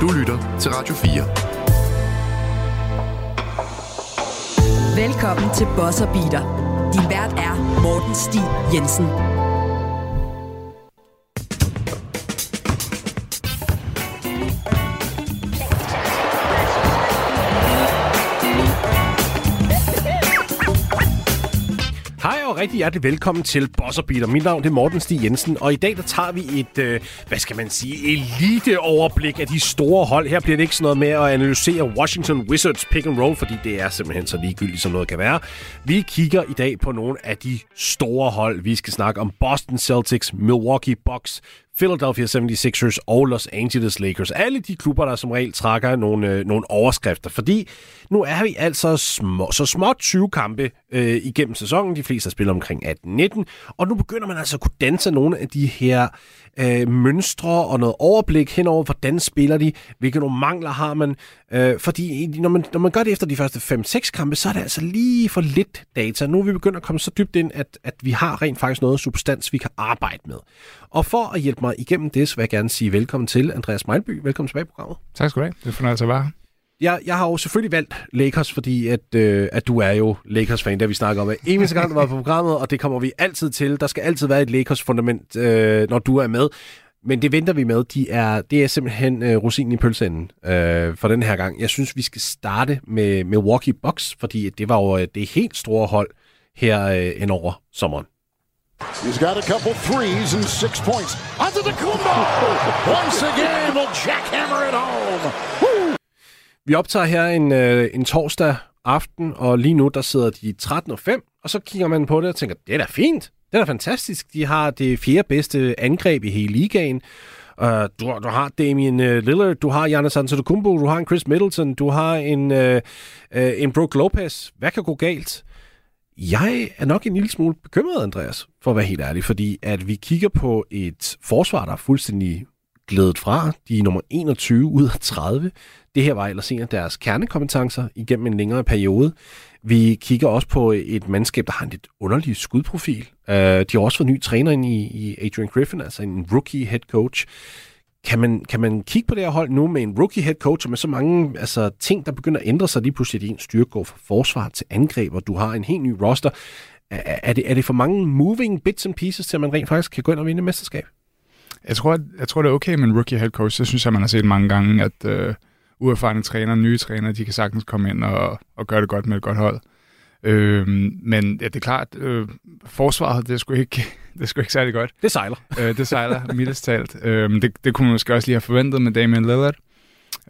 Du lytter til Radio 4. Velkommen til Bosser Beater. Din vært er Morten Stig Jensen. Rigtig hjertelig velkommen til Bosser Beater. Mit navn er Morten Stig Jensen, og i dag der tager vi et, øh, hvad skal man sige, elite-overblik af de store hold. Her bliver det ikke sådan noget med at analysere Washington Wizards pick and roll, fordi det er simpelthen så ligegyldigt, som noget kan være. Vi kigger i dag på nogle af de store hold. Vi skal snakke om Boston Celtics, Milwaukee Bucks, Philadelphia 76ers og Los Angeles Lakers. Alle de klubber, der som regel trækker nogle, øh, nogle overskrifter, fordi nu er vi altså små, så småt 20 kampe øh, igennem sæsonen. De fleste har spillet omkring 18-19, og nu begynder man altså at kunne danse nogle af de her øh, mønstre og noget overblik henover, hvordan spiller de, hvilke nogle mangler har man. Øh, fordi når man, når man gør det efter de første 5-6 kampe, så er det altså lige for lidt data. Nu er vi begyndt at komme så dybt ind, at, at vi har rent faktisk noget substans, vi kan arbejde med. Og for at hjælpe mig igennem det, så vil jeg gerne sige velkommen til Andreas Mejlby. Velkommen tilbage i programmet. Tak skal du have. Det er fornøjelse at være jeg, jeg har jo selvfølgelig valgt Lakers, fordi at, øh, at du er jo Lakers-fan, der vi snakker om en eneste gang, du var på programmet, og det kommer vi altid til. Der skal altid være et Lakers-fundament, øh, når du er med. Men det venter vi med. De er, det er simpelthen øh, rosinen i pølseenden øh, for den her gang. Jeg synes, vi skal starte med Milwaukee Bucks, fordi det var jo øh, det helt store hold her øh, hen over sommeren. He's got a couple threes and six points. Onto the Kumbo! Once again will jackhammer it home. Woo! Vi optager her en, øh, en torsdag aften, og lige nu der sidder de 13 og 5, og så kigger man på det og tænker, det er da fint. Det er da fantastisk. De har det fjerde bedste angreb i hele ligaen. Uh, du, du har Damien uh, Lillard, du har Giannis Antetokounmpo, du har en Chris Middleton, du har en, uh, uh, en Brook Lopez. Hvad kan gå galt? Jeg er nok en lille smule bekymret, Andreas, for at være helt ærlig, fordi at vi kigger på et forsvar, der er fuldstændig glædet fra. De er nummer 21 ud af 30. Det her var ellers en af deres kernekompetencer igennem en længere periode. Vi kigger også på et mandskab, der har en lidt underlig skudprofil. Uh, de har også fået ny træner ind i, i Adrian Griffin, altså en rookie head coach. Kan man, kan man kigge på det her hold nu med en rookie head coach, og med så mange altså, ting, der begynder at ændre sig lige pludselig, at en styrke går fra forsvar til angreb, og du har en helt ny roster. Er, er, det, er det for mange moving bits and pieces, til at man rent faktisk kan gå ind og vinde mesterskab? Jeg tror, jeg tror, det er okay med en rookie head coach. Det synes jeg, man har set mange gange, at øh, uerfarne træner, nye træner, de kan sagtens komme ind og, og gøre det godt med et godt hold. Øh, men ja, det er klart, øh, forsvaret, det er sgu ikke, det er sgu ikke særlig godt. Det sejler. øh, det sejler, mildest talt. Øh, det, det kunne man måske også lige have forventet med Damian Lillard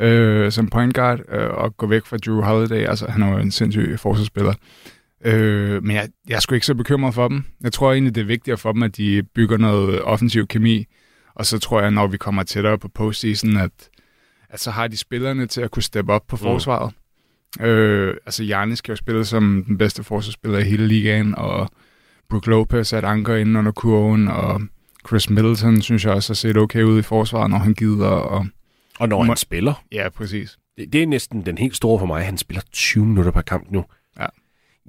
øh, som point guard, øh, og gå væk fra Drew Holiday. Altså, han er jo en sindssyg forsvarsspiller. Øh, men jeg, jeg er sgu ikke så bekymret for dem. Jeg tror egentlig, det er vigtigere for dem, at de bygger noget offensiv kemi, og så tror jeg, når vi kommer tættere på postseason, at, at så har de spillerne til at kunne steppe op på mm. forsvaret. Øh, altså, Giannis kan jo spille som den bedste forsvarsspiller i hele ligaen, og Brook Lopez er et anker inden under kurven, og Chris Middleton synes jeg også har set okay ud i forsvaret, når han gider. Og, og når han spiller. Ja, præcis. Det, det er næsten den helt store for mig. Han spiller 20 minutter per kamp nu. Ja.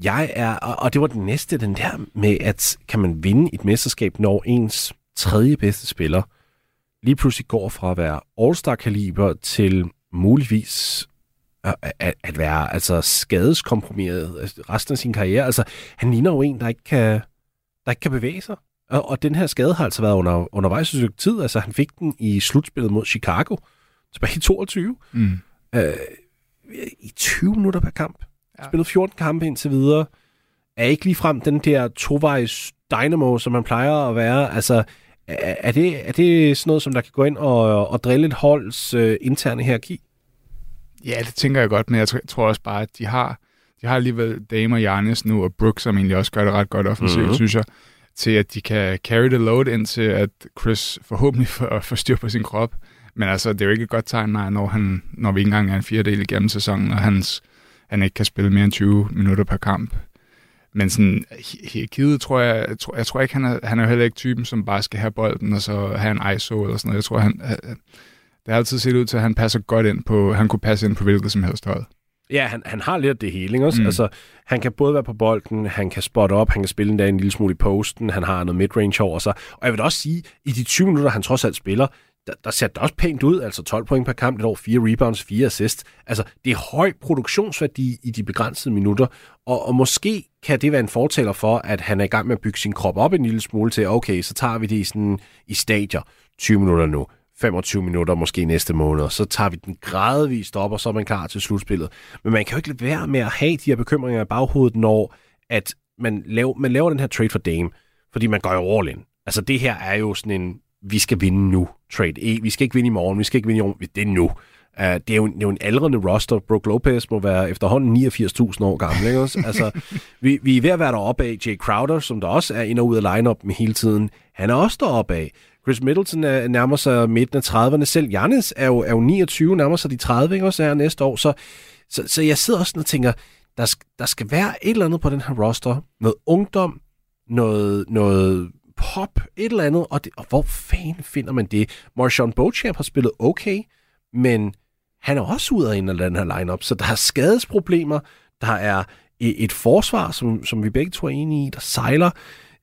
Jeg er, og det var den næste, den der med, at kan man vinde et mesterskab, når ens tredje bedste spiller lige pludselig går fra at være all-star-kaliber til muligvis at, at, være altså skadeskompromitteret resten af sin karriere. Altså, han ligner jo en, der ikke kan, der ikke kan bevæge sig. Og, og den her skade har altså været under, undervejs i tid. Altså, han fik den i slutspillet mod Chicago tilbage i 22. Mm. Øh, I 20 minutter per kamp. Ja. Spillet 14 kampe indtil videre. Er ikke lige frem den der tovejs dynamo, som man plejer at være. Altså, er det, er det sådan noget, som der kan gå ind og, og drille et holds øh, interne hierarki? Ja, det tænker jeg godt, men jeg tror også bare, at de har, de har alligevel Dame og Giannis nu, og Brooks, som egentlig også gør det ret godt offensivt, mm-hmm. synes jeg, til at de kan carry the load indtil at Chris forhåbentlig får, får styr på sin krop. Men altså, det er jo ikke et godt tegn, når, han, når vi ikke engang er en fjerdedel igennem sæsonen, og hans, han ikke kan spille mere end 20 minutter per kamp. Men sådan, hierarkiet tror jeg, jeg tror, jeg tror ikke, han er, han er jo heller ikke typen, som bare skal have bolden, og så have en ISO eller sådan noget. Jeg tror, han, det har altid set ud til, at han passer godt ind på, han kunne passe ind på hvilket som helst hold. Ja, han, han har lidt det hele, ikke også? Mm. Altså, han kan både være på bolden, han kan spotte op, han kan spille endda en lille smule i posten, han har noget midrange over sig. Og jeg vil også sige, i de 20 minutter, han trods alt spiller, der, der ser det også pænt ud, altså 12 point per kamp, lidt over 4 rebounds, 4 assists. Altså, det er høj produktionsværdi i de begrænsede minutter, og, og måske kan det være en fortæller for, at han er i gang med at bygge sin krop op en lille smule til, okay, så tager vi det i, sådan, i stadier, 20 minutter nu, 25 minutter måske næste måned, så tager vi den gradvist op, og så er man klar til slutspillet. Men man kan jo ikke lade være med at have de her bekymringer i baghovedet, når at man, laver, man laver den her trade for Dame, fordi man går jo all in. Altså det her er jo sådan en, vi skal vinde nu trade. E, vi skal ikke vinde i morgen, vi skal ikke vinde i morgen, det er nu. Uh, det, er jo, det er jo en aldrende roster. Brook Lopez må være efterhånden 89.000 år gammel. Ikke også? altså, vi, vi er ved at være deroppe af. Jay Crowder, som der også er ind og ud af line med hele tiden, han er også deroppe af. Chris Middleton er, nærmer sig midten af 30'erne. Selv Giannis er jo, er jo 29, nærmer sig de 30, ikke også er næste år. Så, så, så jeg sidder også og tænker, der, der skal være et eller andet på den her roster. Noget ungdom, noget, noget pop, et eller andet. Og, det, og hvor fanden finder man det? Marshawn Beauchamp har spillet okay, men han er også ud af en af den her lineup, så der er skadesproblemer, der er et forsvar, som, som vi begge to er enige i, der sejler.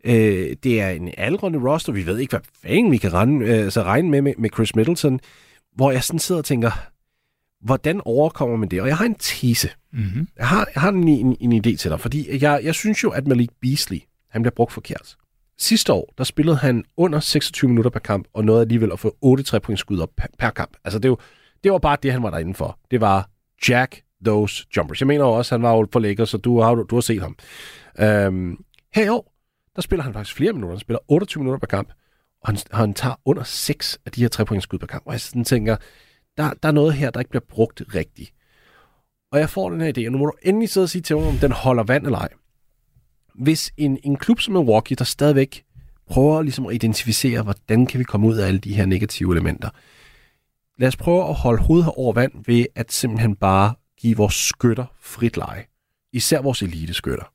Øh, det er en aldrende roster, vi ved ikke, hvad fanden vi kan regne, øh, altså regne med, med med Chris Middleton, hvor jeg sådan sidder og tænker, hvordan overkommer man det? Og jeg har en tese. Mm-hmm. Jeg har, jeg har en, en, en idé til dig, fordi jeg, jeg synes jo, at Malik Beasley, han bliver brugt forkert. Sidste år, der spillede han under 26 minutter per kamp, og nåede alligevel at få 8 3 point skud op per, kamp. Altså det, er jo, det var bare det, han var derinde for. Det var Jack those jumpers. Jeg mener jo også, at han var jo på Lakers, så du har, du har set ham. Øhm, her i år, der spiller han faktisk flere minutter. Han spiller 28 minutter per kamp, og han, han tager under 6 af de her 3 point skud per kamp. Og jeg sådan tænker, der, der er noget her, der ikke bliver brugt rigtigt. Og jeg får den her idé, og nu må du endelig sidde og sige til mig, om den holder vand eller ej. Hvis en, en klub som Milwaukee, der stadigvæk prøver ligesom at identificere, hvordan kan vi komme ud af alle de her negative elementer. Lad os prøve at holde hovedet over vand ved at simpelthen bare give vores skytter frit leje. Især vores elite-skytter.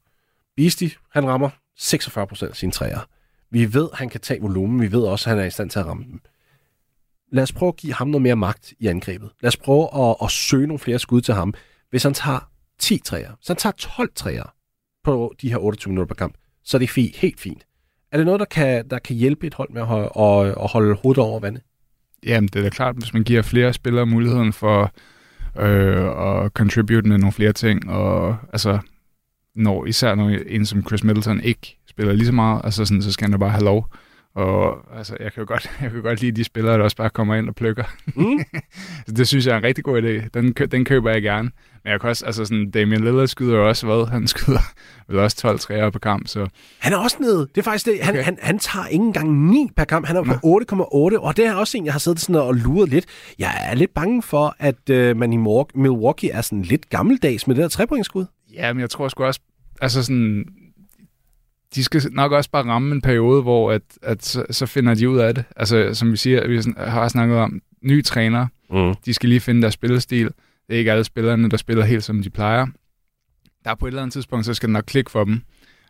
Beastie, han rammer 46% af sine træer. Vi ved, at han kan tage volumen. Vi ved også, at han er i stand til at ramme dem. Lad os prøve at give ham noget mere magt i angrebet. Lad os prøve at, at søge nogle flere skud til ham. Hvis han tager 10 træer, så han tager 12 træer på de her 28 minutter per kamp, så er det fint, helt fint. Er det noget, der kan, der kan hjælpe et hold med at holde, at, at holde hovedet over vandet? Jamen, det er da klart, hvis man giver flere spillere muligheden for øh, at contribute med nogle flere ting, og altså, når, især når en som Chris Middleton ikke spiller lige så meget, altså sådan, så skal han da bare have lov. Og altså, jeg kan jo godt, jeg kan godt lide de spillere, der også bare kommer ind og plukker. Mm. det synes jeg er en rigtig god idé. Den, den køber jeg gerne. Men jeg kan også, altså sådan, Damian Lillard skyder jo også, hvad? Han skyder vel også 12 træer på kamp, så... Han er også nede. Det er faktisk det. Han, okay. han, han tager ikke engang 9 per kamp. Han er på 8,8, og det er også en, jeg har siddet sådan og luret lidt. Jeg er lidt bange for, at øh, man i Milwaukee er sådan lidt gammeldags med det der trepointsskud. Ja, men jeg tror sgu også, altså sådan, de skal nok også bare ramme en periode, hvor at, at så, så finder de ud af det. Altså, som vi siger, vi har snakket om, nye trænere, mm. de skal lige finde deres spillestil. Det er ikke alle spillerne, der spiller helt som de plejer. Der er på et eller andet tidspunkt, så skal det nok klikke for dem,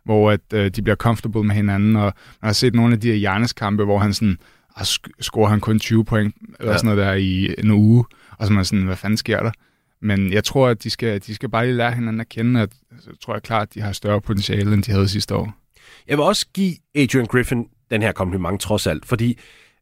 hvor at, øh, de bliver comfortable med hinanden, og man har set nogle af de her hjerneskampe, hvor han sådan, ah, scorer han kun 20 point, eller ja. sådan noget der i en uge, og så man sådan, hvad fanden sker der? Men jeg tror, at de skal, de skal bare lige lære hinanden at kende, at så tror jeg klart, at de har større potentiale, end de havde sidste år. Jeg vil også give Adrian Griffin den her kompliment trods alt, fordi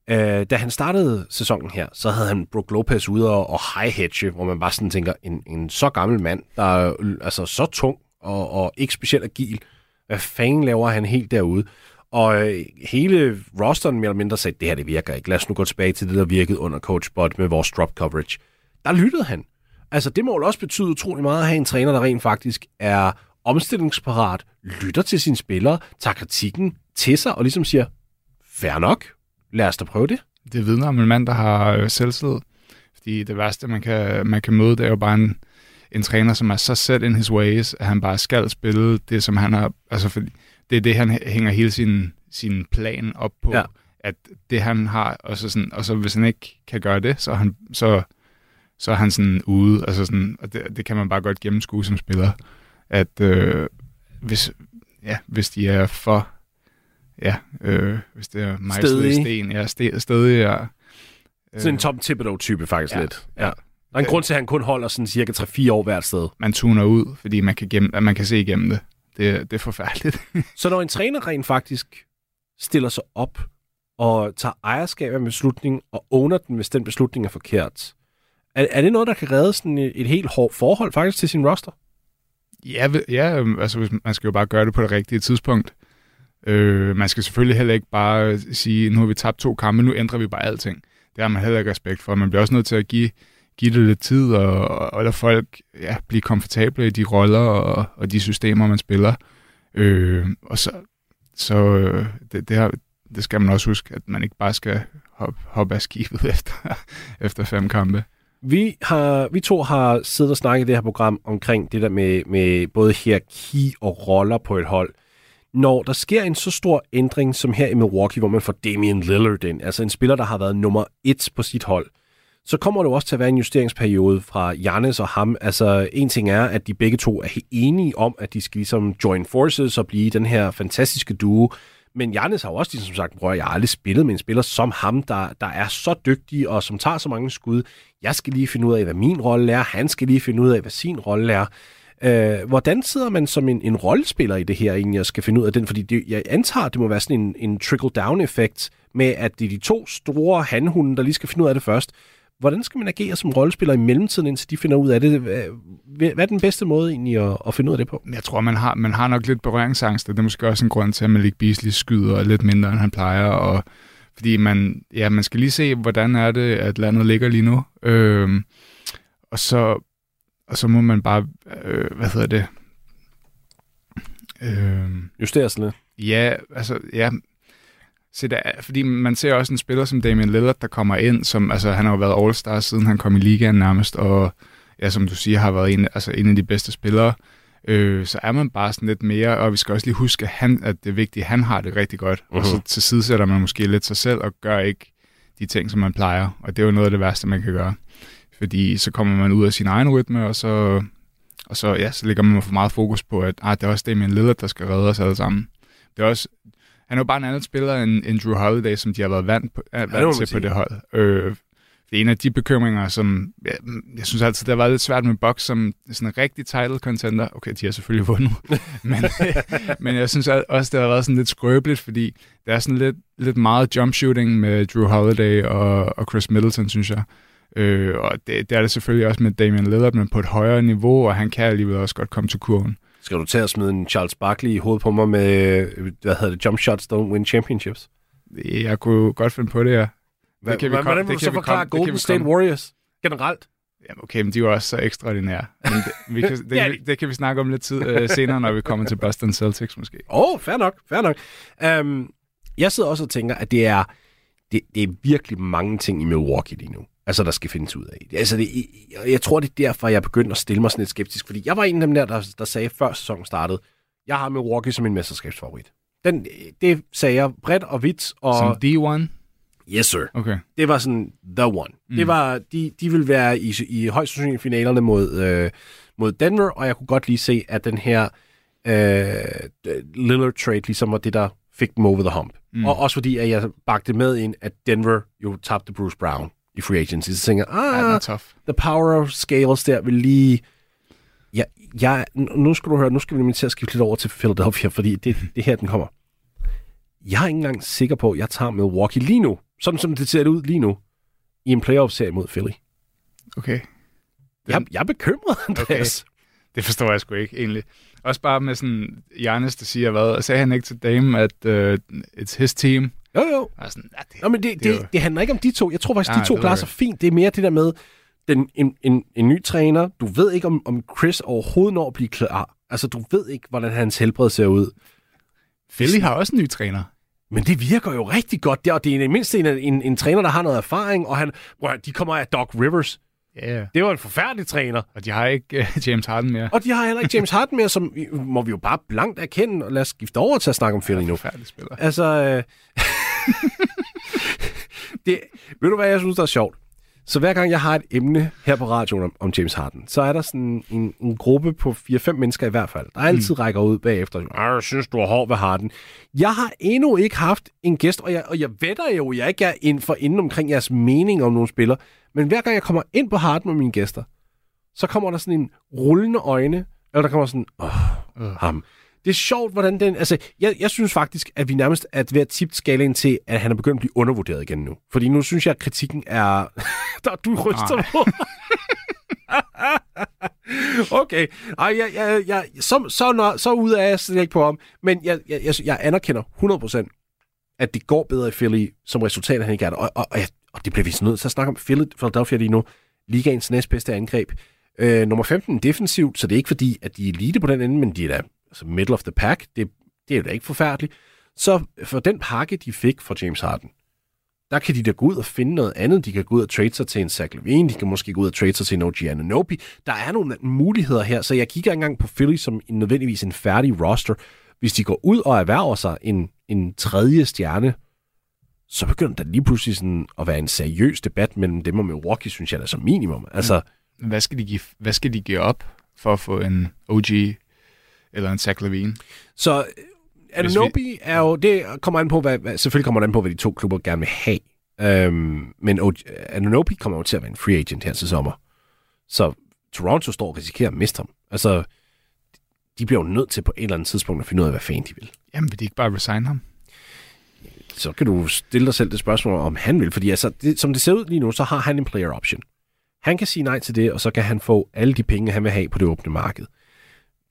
øh, da han startede sæsonen her, så havde han Brook Lopez ude og, og high hedge, hvor man bare sådan tænker, en, en så gammel mand, der er altså så tung og, og ikke specielt agil, hvad fanden laver han helt derude? Og øh, hele rosteren mere eller mindre sagde, det her det virker ikke. Lad os nu gå tilbage til det, der virkede under Coach Bud med vores drop coverage. Der lyttede han. Altså, det må jo også betyde utrolig meget at have en træner, der rent faktisk er omstillingsparat, lytter til sine spillere, tager kritikken til sig og ligesom siger, fair nok, lad os da prøve det. Det vidner om en mand, der har øh, selvtillid. Fordi det værste, man kan, man kan møde, det er jo bare en, en træner, som er så set in his ways, at han bare skal spille det, som han har... Altså, fordi det er det, han hænger hele sin, sin plan op på. Ja. At det, han har, og så, sådan, og så hvis han ikke kan gøre det, så, han, så, så er han sådan ude. Altså sådan, og det, det kan man bare godt gennemskue som spiller at øh, hvis, ja, hvis de er for, ja, øh, hvis det er mejslet i sten, ja, stedig, ja. Øh, Sådan en Tom Thibodeau-type faktisk ja, lidt. Ja. Der er en øh, grund til, at han kun holder sådan cirka 3-4 år hvert sted. Man tuner ud, fordi man kan, gemme, man kan se igennem det. Det, det er forfærdeligt. så når en træner rent faktisk stiller sig op og tager ejerskab af en beslutning og owner den, hvis den beslutning er forkert. Er, er det noget, der kan redde sådan et, et helt hårdt forhold faktisk til sin roster? Ja, ja øhm, altså man skal jo bare gøre det på det rigtige tidspunkt. Øh, man skal selvfølgelig heller ikke bare øh, sige, nu har vi tabt to kampe, nu ændrer vi bare alting. Det har man heller ikke respekt for. Man bliver også nødt til at give, give det lidt tid, og, og lade folk ja, blive komfortable i de roller og, og de systemer, man spiller. Øh, og så, så øh, det, det, har, det skal man også huske, at man ikke bare skal hoppe, hoppe af skibet efter, efter fem kampe. Vi, har, vi to har siddet og snakket i det her program omkring det der med, med både hierarki og roller på et hold. Når der sker en så stor ændring som her i Milwaukee, hvor man får Damian Lillard ind, altså en spiller, der har været nummer et på sit hold, så kommer det jo også til at være en justeringsperiode fra Jannes og ham. Altså, en ting er, at de begge to er enige om, at de skal ligesom join forces og blive den her fantastiske duo. Men Jannes har jo også ligesom sagt, at jeg har aldrig spillet med en spiller som ham, der, der er så dygtig og som tager så mange skud. Jeg skal lige finde ud af, hvad min rolle er. Han skal lige finde ud af, hvad sin rolle er. Øh, hvordan sidder man som en, en rollespiller i det her egentlig, og skal finde ud af den? Fordi det, jeg antager, det må være sådan en, en trickle-down-effekt med, at det er de to store handhunde, der lige skal finde ud af det først. Hvordan skal man agere som rollespiller i mellemtiden, indtil de finder ud af det? Hvad er den bedste måde egentlig at, at finde ud af det på? Jeg tror, man har, man har nok lidt berøringsangst, og det er måske også en grund til, at Malik Beasley skyder lidt mindre, end han plejer, og fordi man, ja, man skal lige se, hvordan er det, at landet ligger lige nu. Øhm, og, så, og så må man bare, øh, hvad hedder det? Øhm, Justere sådan lidt? Ja, altså, ja, så der, fordi man ser også en spiller som Damian Lillard, der kommer ind, som, altså han har jo været All-Star, siden han kom i ligaen nærmest, og ja, som du siger, har været en, altså, en af de bedste spillere. Øh, så er man bare sådan lidt mere, og vi skal også lige huske, at, han, at det er vigtigt, at han har det rigtig godt. Uh-huh. Og så mhm. til side sætter man måske lidt sig selv og gør ikke de ting, som man plejer. Og det er jo noget af det værste, man kan gøre. Fordi så kommer man ud af sin egen rytme, og så, og så, ja, så lægger man for meget fokus på, at ah, det er også Damian Lillard, der skal redde os alle sammen. Det er også, han er jo bare en anden spiller end, end Drew Holiday, som de har været vant, på, ja, vant til sige. på det hold. Øh, det er en af de bekymringer, som ja, jeg synes altid, det har været lidt svært med Bucks som sådan en rigtig title contender. Okay, de har selvfølgelig vundet, men, men jeg synes også, det har været sådan lidt skrøbeligt, fordi der er sådan lidt, lidt meget jump shooting med Drew Holiday og, og Chris Middleton, synes jeg. Øh, og det, det er det selvfølgelig også med Damian Lillard, men på et højere niveau, og han kan alligevel også godt komme til kurven. Skal du til at smide en Charles Barkley i hovedet på mig med, hvad hedder det, jump shots don't win championships? Jeg kunne godt finde på det, ja. Hvad, det kan vi hvordan vil du så forklare Golden State Warriors generelt? Jamen okay, men de er jo også så ekstraordinære. Men det, vi kan, det, ja, det kan vi snakke om lidt tid uh, senere, når vi kommer til Boston Celtics måske. Åh, oh, fair nok, fair nok. Um, jeg sidder også og tænker, at det er, det, det er virkelig mange ting i Milwaukee lige nu altså, der skal findes ud af. Altså, det, jeg tror, det er derfor, jeg begyndte at stille mig sådan lidt skeptisk, fordi jeg var en af dem der, der, der sagde, før sæsonen startede, jeg har Milwaukee som min mesterskabsfavorit. Den, det sagde jeg bredt og vidt. Og, som D1? Yes, sir. Okay. Det var sådan the one. Mm. Det var, de, de ville være i, i højst sandsynligt finalerne mod, øh, mod Denver, og jeg kunne godt lige se, at den her øh, Lillard trade ligesom var det, der fik dem over the hump. Mm. Og også fordi, at jeg bagte med ind, at Denver jo tabte Bruce Brown i free agency. Så tænker jeg, ah, ja, tough. the power of scales der vil lige... Ja, ja, nu skal du høre, nu skal vi til at skifte lidt over til Philadelphia, fordi det, det her, den kommer. Jeg er ikke engang sikker på, at jeg tager Milwaukee lige nu, sådan som det ser ud lige nu, i en playoff-serie mod Philly. Okay. Den... Jeg, jeg er bekymret, Andreas. Okay. Det forstår jeg sgu ikke, egentlig. Også bare med sådan, Janis, der siger, hvad, sagde han ikke til Dame, at uh, it's his team? Jo, jo. sådan, ja, det, Nå, men det, det, det, det handler ikke om de to. Jeg tror faktisk, ja, de to klarer sig fint. Det er mere det der med, den, en, en, en ny træner, du ved ikke, om, om Chris overhovedet når at blive klar. Altså, du ved ikke, hvordan hans helbred ser ud. Philly har også en ny træner. Men det virker jo rigtig godt der, og det er mindst en, en, en træner, der har noget erfaring, og han, well, de kommer af Doc Rivers. Yeah. Det var en forfærdelig træner. Og de har ikke uh, James Harden mere. Og de har heller ikke James Harden mere, som må vi jo bare blankt erkende, og lad os skifte over til at snakke om Philly nu. Forfærdelig spiller. Altså, øh, det, ved du, hvad jeg synes, der er sjovt? Så hver gang jeg har et emne her på radioen om, om James Harden, så er der sådan en, en gruppe på 4-5 mennesker i hvert fald, der altid mm. rækker ud bagefter. Jeg synes, du er hård ved Harden. Jeg har endnu ikke haft en gæst, og jeg, og jeg vedder jo, jeg ikke er ind for inden omkring jeres mening om nogle spillere, men hver gang jeg kommer ind på Harden med mine gæster, så kommer der sådan en rullende øjne, eller der kommer sådan, åh, oh, ham. Det er sjovt, hvordan den... Altså, jeg, jeg synes faktisk, at vi nærmest er ved at tippe skalaen til, at han er begyndt at blive undervurderet igen nu. Fordi nu synes jeg, at kritikken er... der du ryster på. okay. Ej, jeg, jeg, jeg, så, så, når, så ude er jeg slet ikke på om. Men jeg, jeg, jeg, jeg anerkender 100%, at det går bedre i Philly som resultat, at han ikke er der. Og, og, og, og det bliver vi så nødt til at snakke om. Philadelphia lige nu. Ligaens næstbedste angreb. Øh, nummer 15 defensivt, så det er ikke fordi, at de er elite på den ende, men de er da altså middle of the pack. Det, det er da ikke forfærdeligt. Så for den pakke, de fik fra James Harden, der kan de da gå ud og finde noget andet. De kan gå ud og trade sig til en Zach Levine, de kan måske gå ud og trade sig til en OG Ananobi. Der er nogle muligheder her, så jeg kigger engang på Philly som en, nødvendigvis en færdig roster. Hvis de går ud og erhverver sig en, en tredje stjerne, så begynder der lige pludselig sådan at være en seriøs debat mellem dem og Milwaukee, synes jeg da som minimum. Altså, hvad skal de give, hvad skal de give op for at få en OG eller en Zach Levine? Så Anunobi vi... er jo, det kommer an på, hvad, selvfølgelig kommer det an på, hvad de to klubber gerne vil have. Øhm, men Anunobi kommer jo til at være en free agent her til sommer. Så Toronto står og risikerer at miste ham. Altså, de bliver jo nødt til på et eller andet tidspunkt at finde ud af, hvad fanden de vil. Jamen, vil de ikke bare resign ham? Så kan du stille dig selv det spørgsmål, om han vil. Fordi altså, det, som det ser ud lige nu, så har han en player option. Han kan sige nej til det, og så kan han få alle de penge, han vil have på det åbne marked.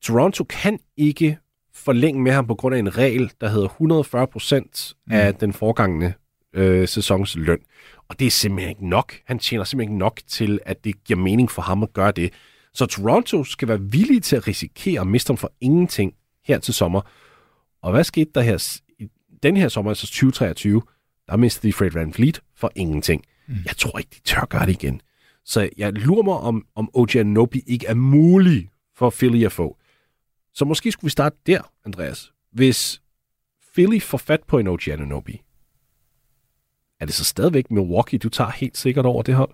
Toronto kan ikke forlænge med ham på grund af en regel, der hedder 140 procent mm. af den forgangne øh, sæsons løn. Og det er simpelthen ikke nok. Han tjener simpelthen ikke nok til, at det giver mening for ham at gøre det. Så Toronto skal være villige til at risikere at miste ham for ingenting her til sommer. Og hvad skete der her i den her sommer, altså 2023? Der mistede de Fred Van Fleet for ingenting. Mm. Jeg tror ikke, de tør gøre det igen. Så jeg lurer mig, om, om OG Nobi ikke er mulig for Philly at få. Så måske skulle vi starte der, Andreas. Hvis Philly får fat på en OG Anunobi, er det så stadigvæk Milwaukee, du tager helt sikkert over det hold?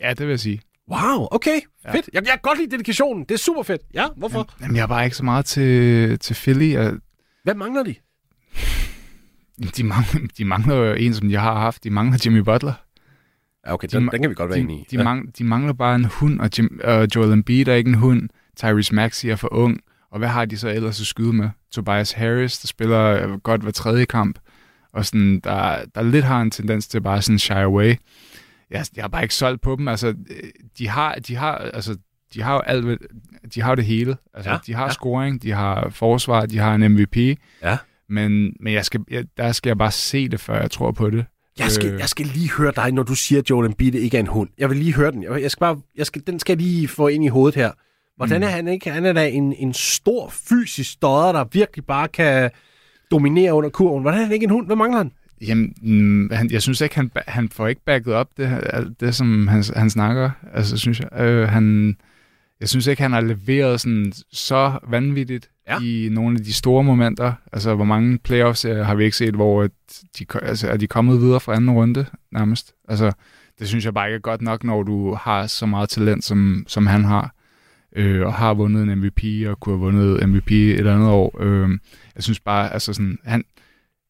Ja, det vil jeg sige. Wow, okay, ja. fedt. Jeg, jeg kan godt lide dedikationen. Det er super fedt. Ja, hvorfor? Jamen, jamen jeg er bare ikke så meget til, til Philly. Jeg... Hvad mangler de? De mangler, de mangler jo en, som jeg har haft. De mangler Jimmy Butler. Ja, okay, den, de, den kan vi godt være de, enige i. De, ja. mang, de mangler bare en hund, og Jim, uh, Joel Embiid er ikke en hund. Tyrese Maxey er for ung. Og hvad har de så ellers at skyde med? Tobias Harris, der spiller øh, godt hver tredje kamp, og sådan, der, der lidt har en tendens til bare sådan shy away. Jeg, jeg har bare ikke solgt på dem. Altså, øh, de har, de har, altså, de har jo alt, de har jo det hele. Altså, Ja, de har ja. scoring, de har forsvar, de har en MVP. Ja. Men, men jeg skal, jeg, der skal jeg bare se det, før jeg tror på det. Jeg skal, Øh. jeg skal lige høre dig, når du siger, at Joel Embiid ikke er en hund. Jeg vil lige høre den. Jeg jeg skal bare, jeg skal, den skal jeg lige få ind i hovedet her. Hvordan Mm. er han ikke? Han er da en, en stor fysisk stodder, der virkelig bare kan dominere under kurven. Hvordan er han ikke en hund? Hvad mangler han? Jamen, mm, han, jeg synes ikke, han, han får ikke backet op det, det som han, han snakker. Altså, synes jeg. Øh, han, jeg synes ikke, han har leveret sådan så vanvittigt Ja. i nogle af de store momenter. Altså, hvor mange playoffs øh, har vi ikke set, hvor at de, altså, er de kommet videre fra anden runde nærmest. Altså, det synes jeg bare ikke er godt nok, når du har så meget talent, som, som han har. Øh, og har vundet en MVP, og kunne have vundet MVP et andet år. Øh, jeg synes bare, altså sådan, han,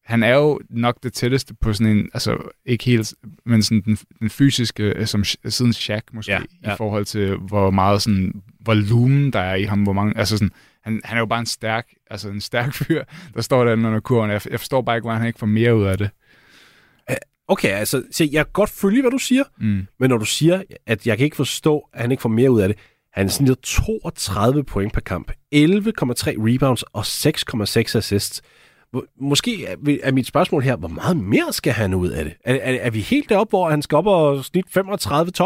han er jo nok det tætteste på sådan en, altså ikke helt, men sådan den, den fysiske, øh, som siden Shaq måske, Ja, ja. i forhold til hvor meget sådan volumen der er i ham, hvor mange, altså sådan, han, han er jo bare en stærk, altså en stærk fyr, der står der under kurven. Jeg, jeg forstår bare ikke, hvordan han ikke får mere ud af det. Okay, altså, se, jeg kan godt følge, hvad du siger, Mm. men når du siger, at jeg kan ikke forstå, at han ikke får mere ud af det, han snitter 32 point per kamp, 11,3 rebounds og 6,6 assists. Måske er- er mit spørgsmål her, hvor meget mere skal han ud af det? Er, er, er vi helt deroppe, hvor han skal op og snit 35-12?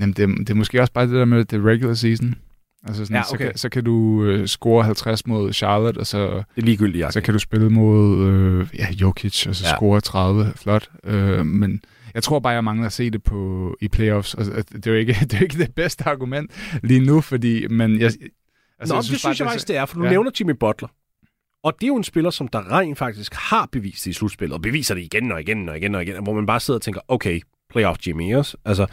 Jamen, det, det er måske også bare det der med det regular season. Altså sådan, Ja, så, okay. kan, så kan du øh, score 50 mod Charlotte, og så Det er ligegyldigt, jeg. Så kan du spille mod ja, ja, Jokic, og så Ja. score 30. Flot. Øh, men jeg tror bare, jeg mangler at se det på i playoffs. Og, at det, er jo ikke, det er jo ikke det bedste argument lige nu, fordi... Men jeg, altså, Altså, Nå, jeg synes det synes jeg bare, faktisk, det er, for du. Ja. nævner Jimmy Butler. Og det er jo en spiller, som der rent faktisk har bevist det i slutspillet, og beviser det igen og igen og igen og igen, hvor man bare sidder og tænker, okay, playoff Jimmy også. Altså,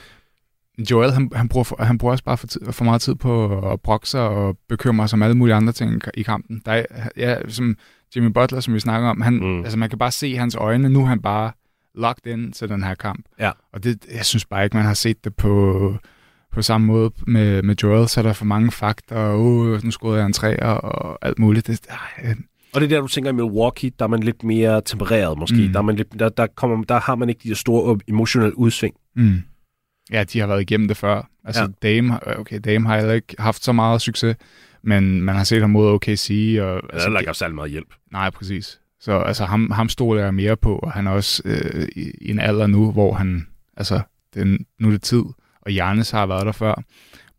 Joel, han, han, bruger, han bruger også bare for, tid, for meget tid på at brokke sig og bekymre sig om alle mulige andre ting i kampen. Der er, ja, som Jimmy Butler, som vi snakker om, han, Mm. altså, man kan bare se i hans øjne, nu er han bare locked in til den her kamp. Ja. Og det, jeg synes bare ikke, man har set det på, på samme måde med, med Joel, så er der for mange fakta, og uh, nu scorede jeg en træer og alt muligt. Det, øh, Og det er der, du tænker i Milwaukee, der er man lidt mere tempereret måske. Mm. Der, er man lidt, der, der, kommer, der har man ikke de store emotionelle udsving. mm. Ja, de har været igennem det før. Altså, Ja. ja. Dame, har- okay, Dame har heller ikke haft så meget succes, men man har set ham mod OKC. Og, Altså, der er ikke særlig meget hjælp. Nej, præcis. Så altså, ham, ham stoler jeg mere på, og han er også øh, i, en alder nu, hvor han, altså, den, nu er det tid, og Giannis har været der før,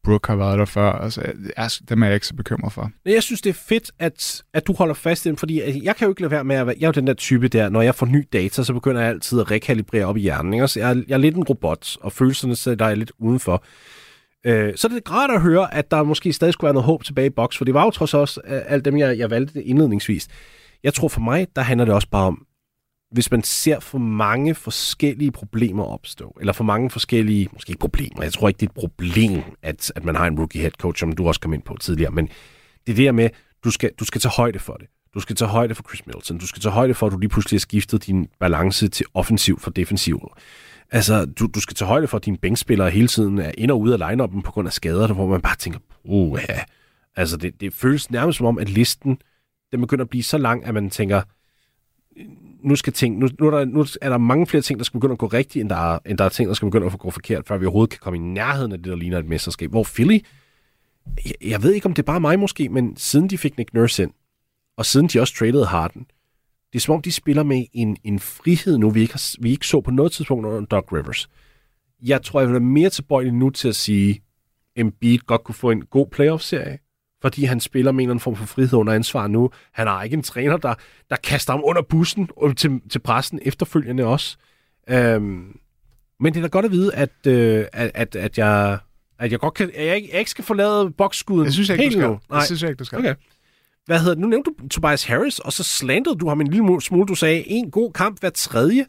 Brooke har været der før, altså, jeg, dem er jeg ikke så bekymret for. Jeg synes, det er fedt, at, at du holder fast i den, fordi øh, jeg kan jo ikke lade være med at være, jeg er jo den der type der, når jeg får ny data, så begynder jeg altid at rekalibrere op i hjernen. Ikke? Så jeg, er, jeg er lidt en robot, og følelserne sætter jeg lidt udenfor. Øh, så er rart at høre, at der måske stadig skulle være noget håb tilbage i boks, for det var jo trods også øh, alt dem, jeg, jeg valgte indledningsvis. Jeg tror for mig, der handler det også bare om, hvis man ser for mange forskellige problemer opstå, eller for mange forskellige, måske ikke problemer, jeg tror ikke, det er et problem, at, at man har en rookie head coach, som du også kom ind på tidligere, men det er med, du skal, du skal tage højde for det. Du skal tage højde for Chris Middleton. Du skal tage højde for, at du lige pludselig har skiftet din balance til offensiv for defensiv. Altså, du, du skal tage højde for, at dine bænkspillere hele tiden er ind og ud af line på grund af skader, hvor man bare tænker, uh, ja. Altså, det, det føles nærmest som om, at listen den begynder at blive så lang, at man tænker, nu, skal ting, nu, nu, er der, nu er der mange flere ting, der skal begynde at gå rigtigt, end der, er, end der er ting, der skal begynde at gå forkert, før vi overhovedet kan komme i nærheden af det, der ligner et mesterskab. Hvor Philly, jeg, jeg ved ikke, om det er bare mig måske, men siden de fik Nick Nurse ind, og siden de også traded Harden, det er som om, de spiller med en, en frihed nu, vi ikke, har, vi ikke så på noget tidspunkt under Doc Rivers. Jeg tror, jeg vil være mere tilbøjelig nu til at sige, Embiid godt kunne få en god playoff-serie, fordi han spiller med en eller anden form for frihed under ansvar nu. Han har ikke en træner, der, der kaster ham under bussen og til, til pressen efterfølgende også. Øhm, men det er da godt at vide, at, øh, at, at, at, jeg, at jeg godt kan, at jeg, ikke, jeg ikke skal forlade boksskuden Jeg synes jeg ikke, helt du skal. nu. Jeg synes jeg ikke, du skal. Okay. Hvad hedder det? Nu nævnte du Tobias Harris, og så slandrede du ham en lille smule. Du sagde, en god kamp hver tredje.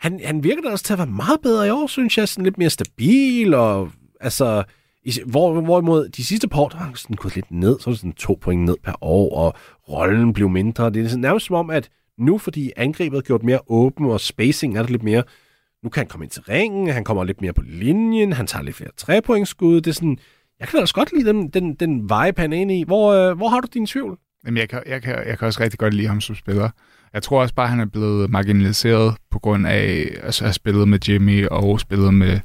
Han, han virker da også til at være meget bedre i år, synes jeg. Sådan lidt mere stabil, og altså... Hvor, hvorimod de sidste par år, der har sådan gået lidt ned, så er det sådan to point ned per år, og rollen blev mindre. Det er sådan nærmest som om, at nu, fordi angrebet er gjort mere åben, og spacing er der lidt mere, nu kan han komme ind til ringen, han kommer lidt mere på linjen, han tager lidt flere trepointskud. Det er sådan, jeg kan da også godt lide den, den, den vibe, han er inde i. Hvor, øh, hvor har du din tvivl? Jamen, jeg kan, jeg, kan, jeg kan også rigtig godt lide ham som spiller. Jeg tror også bare, at han er blevet marginaliseret på grund af altså, at have spillet med Jimmy og spillet med,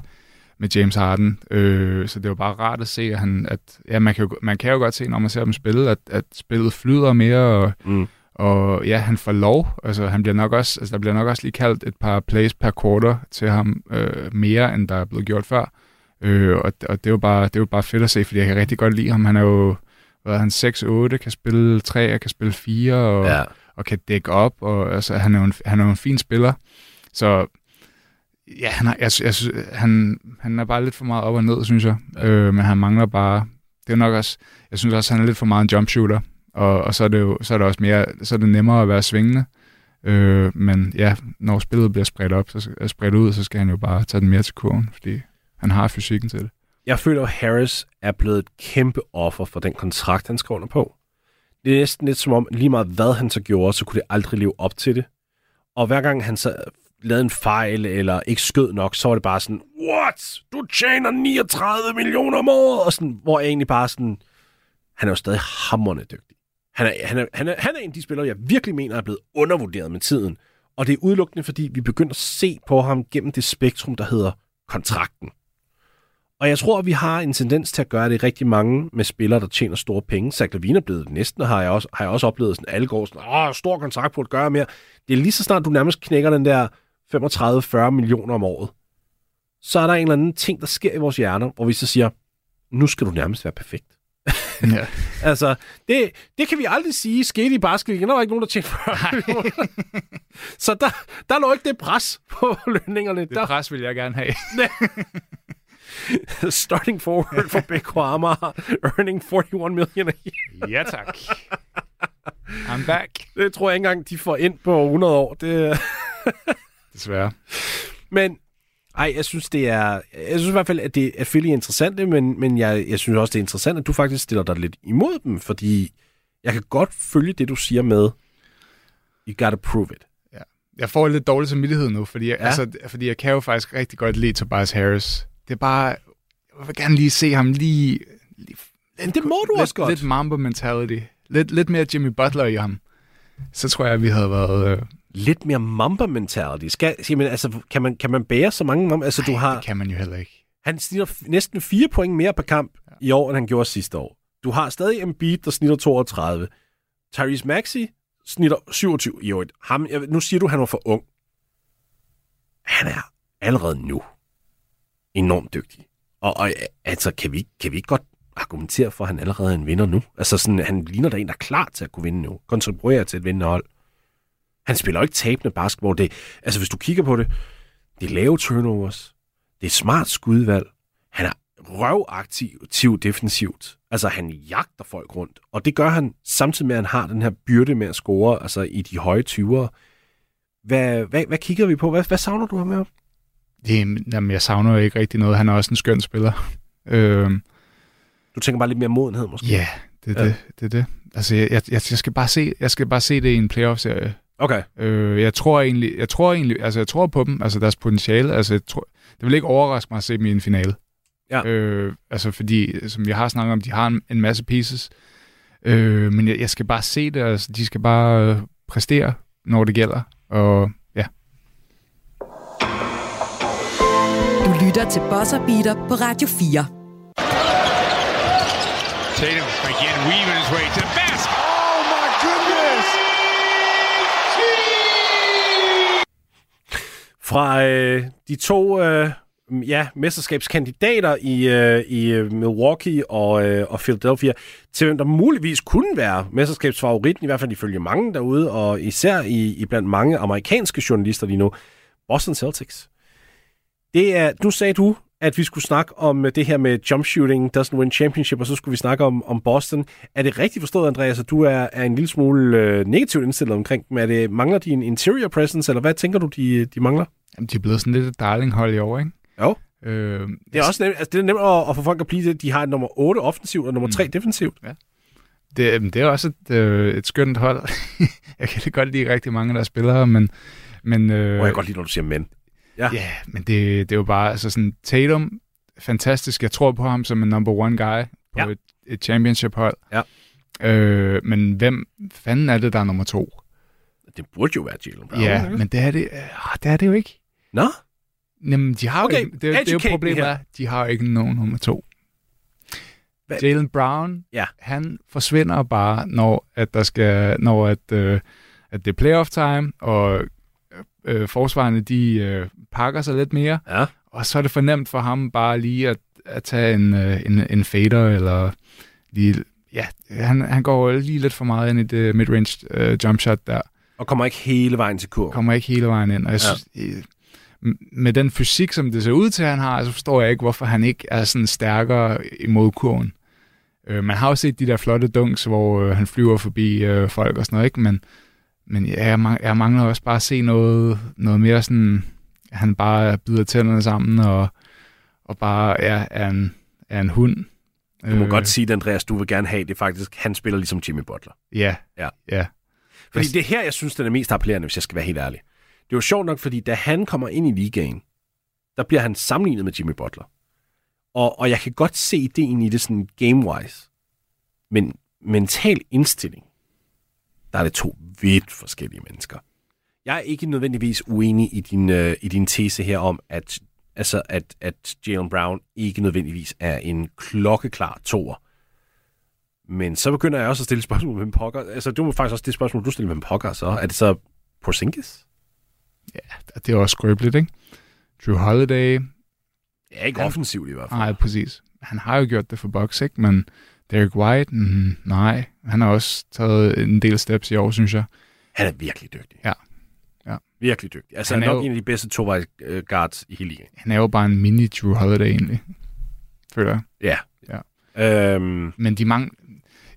med James Harden. Øh, så det var bare rart at se, at, han, at ja, man, kan jo, man kan jo godt se, når man ser dem spille, at, at spillet flyder mere, og, Mm. og ja, han får lov. Altså, han bliver nok også, altså, der bliver nok også lige kaldt et par plays per quarter til ham øh, mere, end der er blevet gjort før. Øh, og, og det, er jo bare, det er jo bare fedt at se, fordi jeg kan rigtig godt lide ham. Han er jo hvad han 6-8, kan spille 3, kan spille 4, og, Ja. og kan dække op, og altså, han, er en, han er jo en fin spiller. Så ja, han, er, jeg, jeg, synes, han, han er bare lidt for meget op og ned, synes jeg. Ja. Øh, men han mangler bare... Det er nok også... Jeg synes også, han er lidt for meget en jump shooter. Og, og så er det jo så er det også mere... Så er det nemmere at være svingende. Øh, men ja, når spillet bliver spredt op, så, spredt ud, så skal han jo bare tage den mere til kurven, fordi han har fysikken til det. Jeg føler, at Harris er blevet et kæmpe offer for den kontrakt, han skrev under på. Det er næsten lidt som om, lige meget hvad han så gjorde, så kunne det aldrig leve op til det. Og hver gang han så lavede en fejl, eller ikke skød nok, så var det bare sådan, what? Du tjener 39 millioner om året! Og sådan, hvor jeg egentlig bare sådan, han er jo stadig hammerende dygtig. Han er, han, er, han, er, han er en af de spillere, jeg virkelig mener er blevet undervurderet med tiden. Og det er udelukkende, fordi vi begynder at se på ham gennem det spektrum, der hedder kontrakten. Og jeg tror, at vi har en tendens til at gøre det rigtig mange med spillere, der tjener store penge. Zach Levine er blevet det næsten, har jeg også, har jeg også oplevet sådan alle går sådan, åh, stor kontrakt på at gøre mere. Det er lige så snart, du nærmest knækker den der 35-40 millioner om året. Så er der en eller anden ting, der sker i vores hjerner, hvor vi så siger, nu skal du nærmest være perfekt. ja. Altså, det, det kan vi aldrig sige skete i basket. Der var ikke nogen, der tjente 40 millioner. Så der, der lå ikke det pres på lønningerne. Det Der, pres vil jeg gerne have. starting forward for Beko Amager, earning 41 million a year. ja, tak. I'm back. Det tror jeg ikke engang, de får ind på 100 år. Det, Desværre. men ej, jeg synes, det er, jeg synes i hvert fald, at, det, at Philly er interessante, men, men jeg, jeg synes også, det er interessant, at du faktisk stiller dig lidt imod dem, fordi jeg kan godt følge det, du siger med, you gotta prove it. Jeg får lidt dårlig samvittighed nu, fordi jeg, Ja. ja. altså, fordi jeg kan jo faktisk rigtig godt lide Tobias Harris. Det er bare, jeg vil gerne lige se ham lige... lige Men det må du lidt, også godt. Lidt Mamba mentality. Lidt, lidt mere Jimmy Butler i ham. Så tror jeg, at vi havde været... Øh, Lidt mere mamba mentality. Skal, jamen, altså, kan, man, kan man bære så mange mamba? Altså, du har, Det kan man jo heller ikke. han snitter næsten fire point mere per kamp ja. i år, end han gjorde sidste år. Du har stadig Embiid, der snitter 32. Tyrese Maxey snitter 27 i år. Ham, jeg, nu siger du, at han var for ung. Han er allerede nu enormt dygtig. Og, og altså, kan vi, kan vi ikke godt argumentere for, at han allerede er en vinder nu? Altså, sådan, han ligner da en, der er klar til at kunne vinde nu. Kontribuere til et vindende hold. Han spiller ikke tabende basketball. Det, altså, hvis du kigger på det, det er lave turnovers. Det er smart skudvalg. Han er røvaktiv defensivt. Altså, han jagter folk rundt. Og det gør han samtidig med, at han har den her byrde med at score altså i de høje 20'ere. Hvad, hvad, hvad kigger vi på? Hvad, hvad savner du ham med? Det, jamen, jeg savner jo ikke rigtig noget. Han er også en skøn spiller. Øh, Du tænker bare lidt mere modenhed, måske? Ja, det er ja. det. det, er det. Altså, jeg, jeg, jeg, skal bare se, jeg skal bare se det i en playoff-serie. Okay. Øh, jeg tror egentlig, jeg tror egentlig, altså jeg tror på dem, altså deres potentiale, altså jeg tror, det vil ikke overraske mig at se dem i en finale. Ja. Øh, altså fordi, som jeg har snakket om, de har en, en masse pieces, øh, men jeg, jeg skal bare se det, altså de skal bare øh, præstere, når det gælder, og ja. Du lytter til Buzzer Beater på Radio 4. Tatum again weaving his way to the Fra øh, de to øh, ja, mesterskabskandidater i, øh, i øh, Milwaukee og, øh, og Philadelphia, til hvem der muligvis kunne være mesterskabsfavoritten, i hvert fald ifølge mange derude, og især i, i blandt mange amerikanske journalister lige nu, Boston Celtics. Det er, nu sagde du, at vi skulle snakke om øh, det her med jump shooting, doesn't win championship, og så skulle vi snakke om, om Boston. Er det rigtigt forstået, Andreas, at du er, er en lille smule øh, negativt indstillet omkring dem? Er det, mangler de en interior presence, eller hvad tænker du, de, de mangler? Jamen, de er blevet sådan lidt et darlinghold i år, ikke? Jo. Øh, Det er også nemt, altså det er nemt at, at få folk at blive det. De har et nummer 8 offensivt og nummer 3 Mm. defensivt. Det, jamen, det er også et, øh, et skønt hold. jeg kan godt lide rigtig mange af deres spillere, men... men øh, Og jeg kan godt lide, når du siger men. Ja. Ja, men det, det er jo bare... Altså sådan, Tatum, fantastisk. Jeg tror på ham som en number one guy på Ja. et, et championship-hold. Ja. Øh, men hvem fanden er det, der er nummer to? Det burde jo være Jalen Brown. ja, men det er det, øh, det er det jo ikke. Nå? Jamen, de har jo Okay, ikke, det, det er jo educate me problemet er, de har jo ikke nogen nummer to. Hvad- Jalen Brown, Ja. han forsvinder bare, når at der skal, når at, øh, at det er playoff time, og øh, forsvarerne de øh, pakker sig lidt mere, Ja. og så er det for nemt for ham bare lige at, at tage en, øh, en, en fader, eller lige, ja, han, han går lige lidt for meget ind i det midrange øh, jump shot der Og kommer ikke hele vejen til kurven. kommer ikke hele vejen ind. Og jeg Ja. synes, øh, med den fysik, som det ser ud til, at han har, så forstår jeg ikke, hvorfor han ikke er sådan stærkere imod kurven. Øh, man har jo set de der flotte dunks, hvor øh, han flyver forbi øh, folk og sådan noget, ikke? Men, men ja, jeg, jeg mangler også bare at se noget, noget mere sådan, han bare bider tænderne sammen og, og bare ja, er, en, er en hund. Du må øh. godt sige Andreas, du vil gerne have det faktisk. Han spiller ligesom Jimmy Butler. Ja, Ja. ja. Fordi det er her, jeg synes, den er mest appellerende, hvis jeg skal være helt ærlig. Det er sjovt nok, fordi da han kommer ind i ligaen, der bliver han sammenlignet med Jimmy Butler. Og, og jeg kan godt se ideen i det sådan game-wise. Men mental indstilling, der er det to vidt forskellige mennesker. Jeg er ikke nødvendigvis uenig i din, øh, i din tese her om, at, altså, at, at Jalen Brown ikke nødvendigvis er en klokkeklar toer. Men så begynder jeg også at stille spørgsmål med pokker. Altså, du må faktisk også det spørgsmål, du stiller med pokker, så er det så Porzingis? Det er også skrøbeligt, ikke? Drew Holiday, Ja, ikke Han- offensivt i hvert fald. Nej, præcis. Han har jo gjort det for Bucks, ikke? Men Derek White, mm, nej. Han har også taget en del steps i år, synes jeg. Han er virkelig dygtig. Ja. Ja. Virkelig dygtig. Altså, Han han er er nok jo- en af de bedste tovejs øh, guards i hele ligaen. Han er jo bare en mini Drew Holiday, egentlig. Føler jeg. Ja. Ja. Øhm, Men de mange...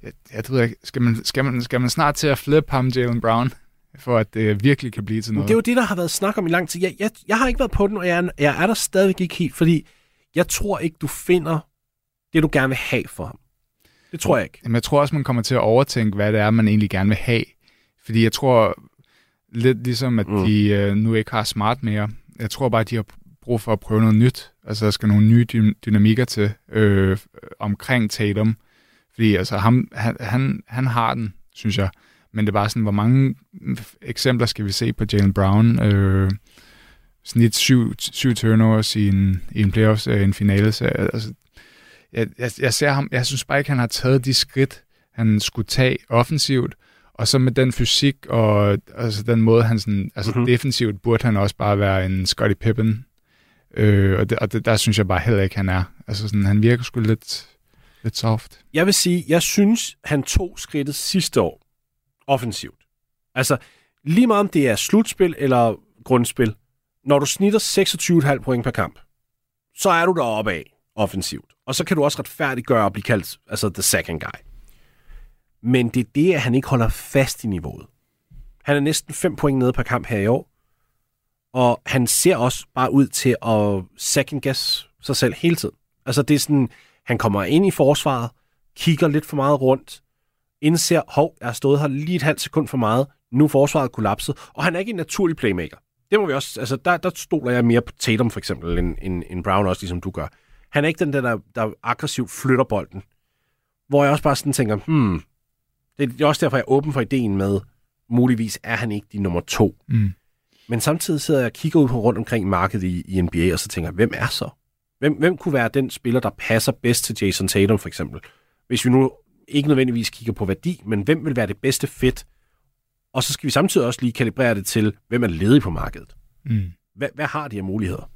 Jeg, jeg ved ikke, skal man, skal, man, skal man snart til at flippe ham, Jalen Brown, for at det virkelig kan blive til Men noget? det er jo det, der har været snak om i lang tid. Jeg, jeg, jeg har ikke været på den, og jeg er, jeg er der stadigvæk ikke helt, fordi jeg tror ikke, du finder det, du gerne vil have for ham. Det tror jeg ikke. Jamen, jeg tror også, man kommer til at overtænke, hvad det er, man egentlig gerne vil have. Fordi jeg tror, lidt ligesom at mm. de øh, nu ikke har smart mere, jeg tror bare, at de har brug for at prøve noget nyt. Altså, der skal nogle nye dy- dynamikker til øh, omkring Tatum. Fordi altså, ham, han, han, han har den, synes jeg. Men det er bare sådan, hvor mange eksempler skal vi se på Jalen Brown? Øh, snit syv, syv turnovers i en, i en playoffs, øh, en finale. Så, altså, jeg, jeg, jeg ser ham, jeg synes bare ikke, han har taget de skridt, han skulle tage offensivt, og så med den fysik og altså den måde, han sådan, altså Mhm. mm-hmm. defensivt burde han også bare være en Scottie Pippen. Øh, og det, og det, der synes jeg bare heller ikke, han er. Altså sådan, han virker sgu lidt, lidt soft. Jeg vil sige, jeg synes, han tog skridtet sidste år offensivt. Altså, lige meget om det er slutspil eller grundspil, når du snitter 26,5 point per kamp, så er du deroppe af offensivt. Og så kan du også retfærdiggøre at blive kaldt altså the second guy. Men det er det, at han ikke holder fast i niveauet. Han er næsten 5 point nede per kamp her i år, og han ser også bare ud til at second guess sig selv hele tiden. Altså det er sådan, han kommer ind i forsvaret, kigger lidt for meget rundt, indser, hov, jeg har stået her lige et halvt sekund for meget, nu er forsvaret kollapset, og han er ikke en naturlig playmaker. Det må vi også, altså der, der stoler jeg mere på Tatum for eksempel, end, end, end Brown også, ligesom du gør. Han er ikke den der, der, der aggressivt flytter bolden. Hvor jeg også bare sådan tænker, hmm, det er også derfor, jeg er åben for ideen med, muligvis er han ikke din nummer to. Mm. Men samtidig sidder jeg og kigger ud på rundt omkring markedet i, i NBA, og så tænker hvem er så? Hvem, hvem kunne være den spiller, der passer bedst til Jason Tatum, for eksempel? Hvis vi nu ikke nødvendigvis kigger på værdi, men hvem vil være det bedste fit? Og så skal vi samtidig også lige kalibrere det til, hvem er ledig på markedet? Mm. Hvad, hvad har de her muligheder?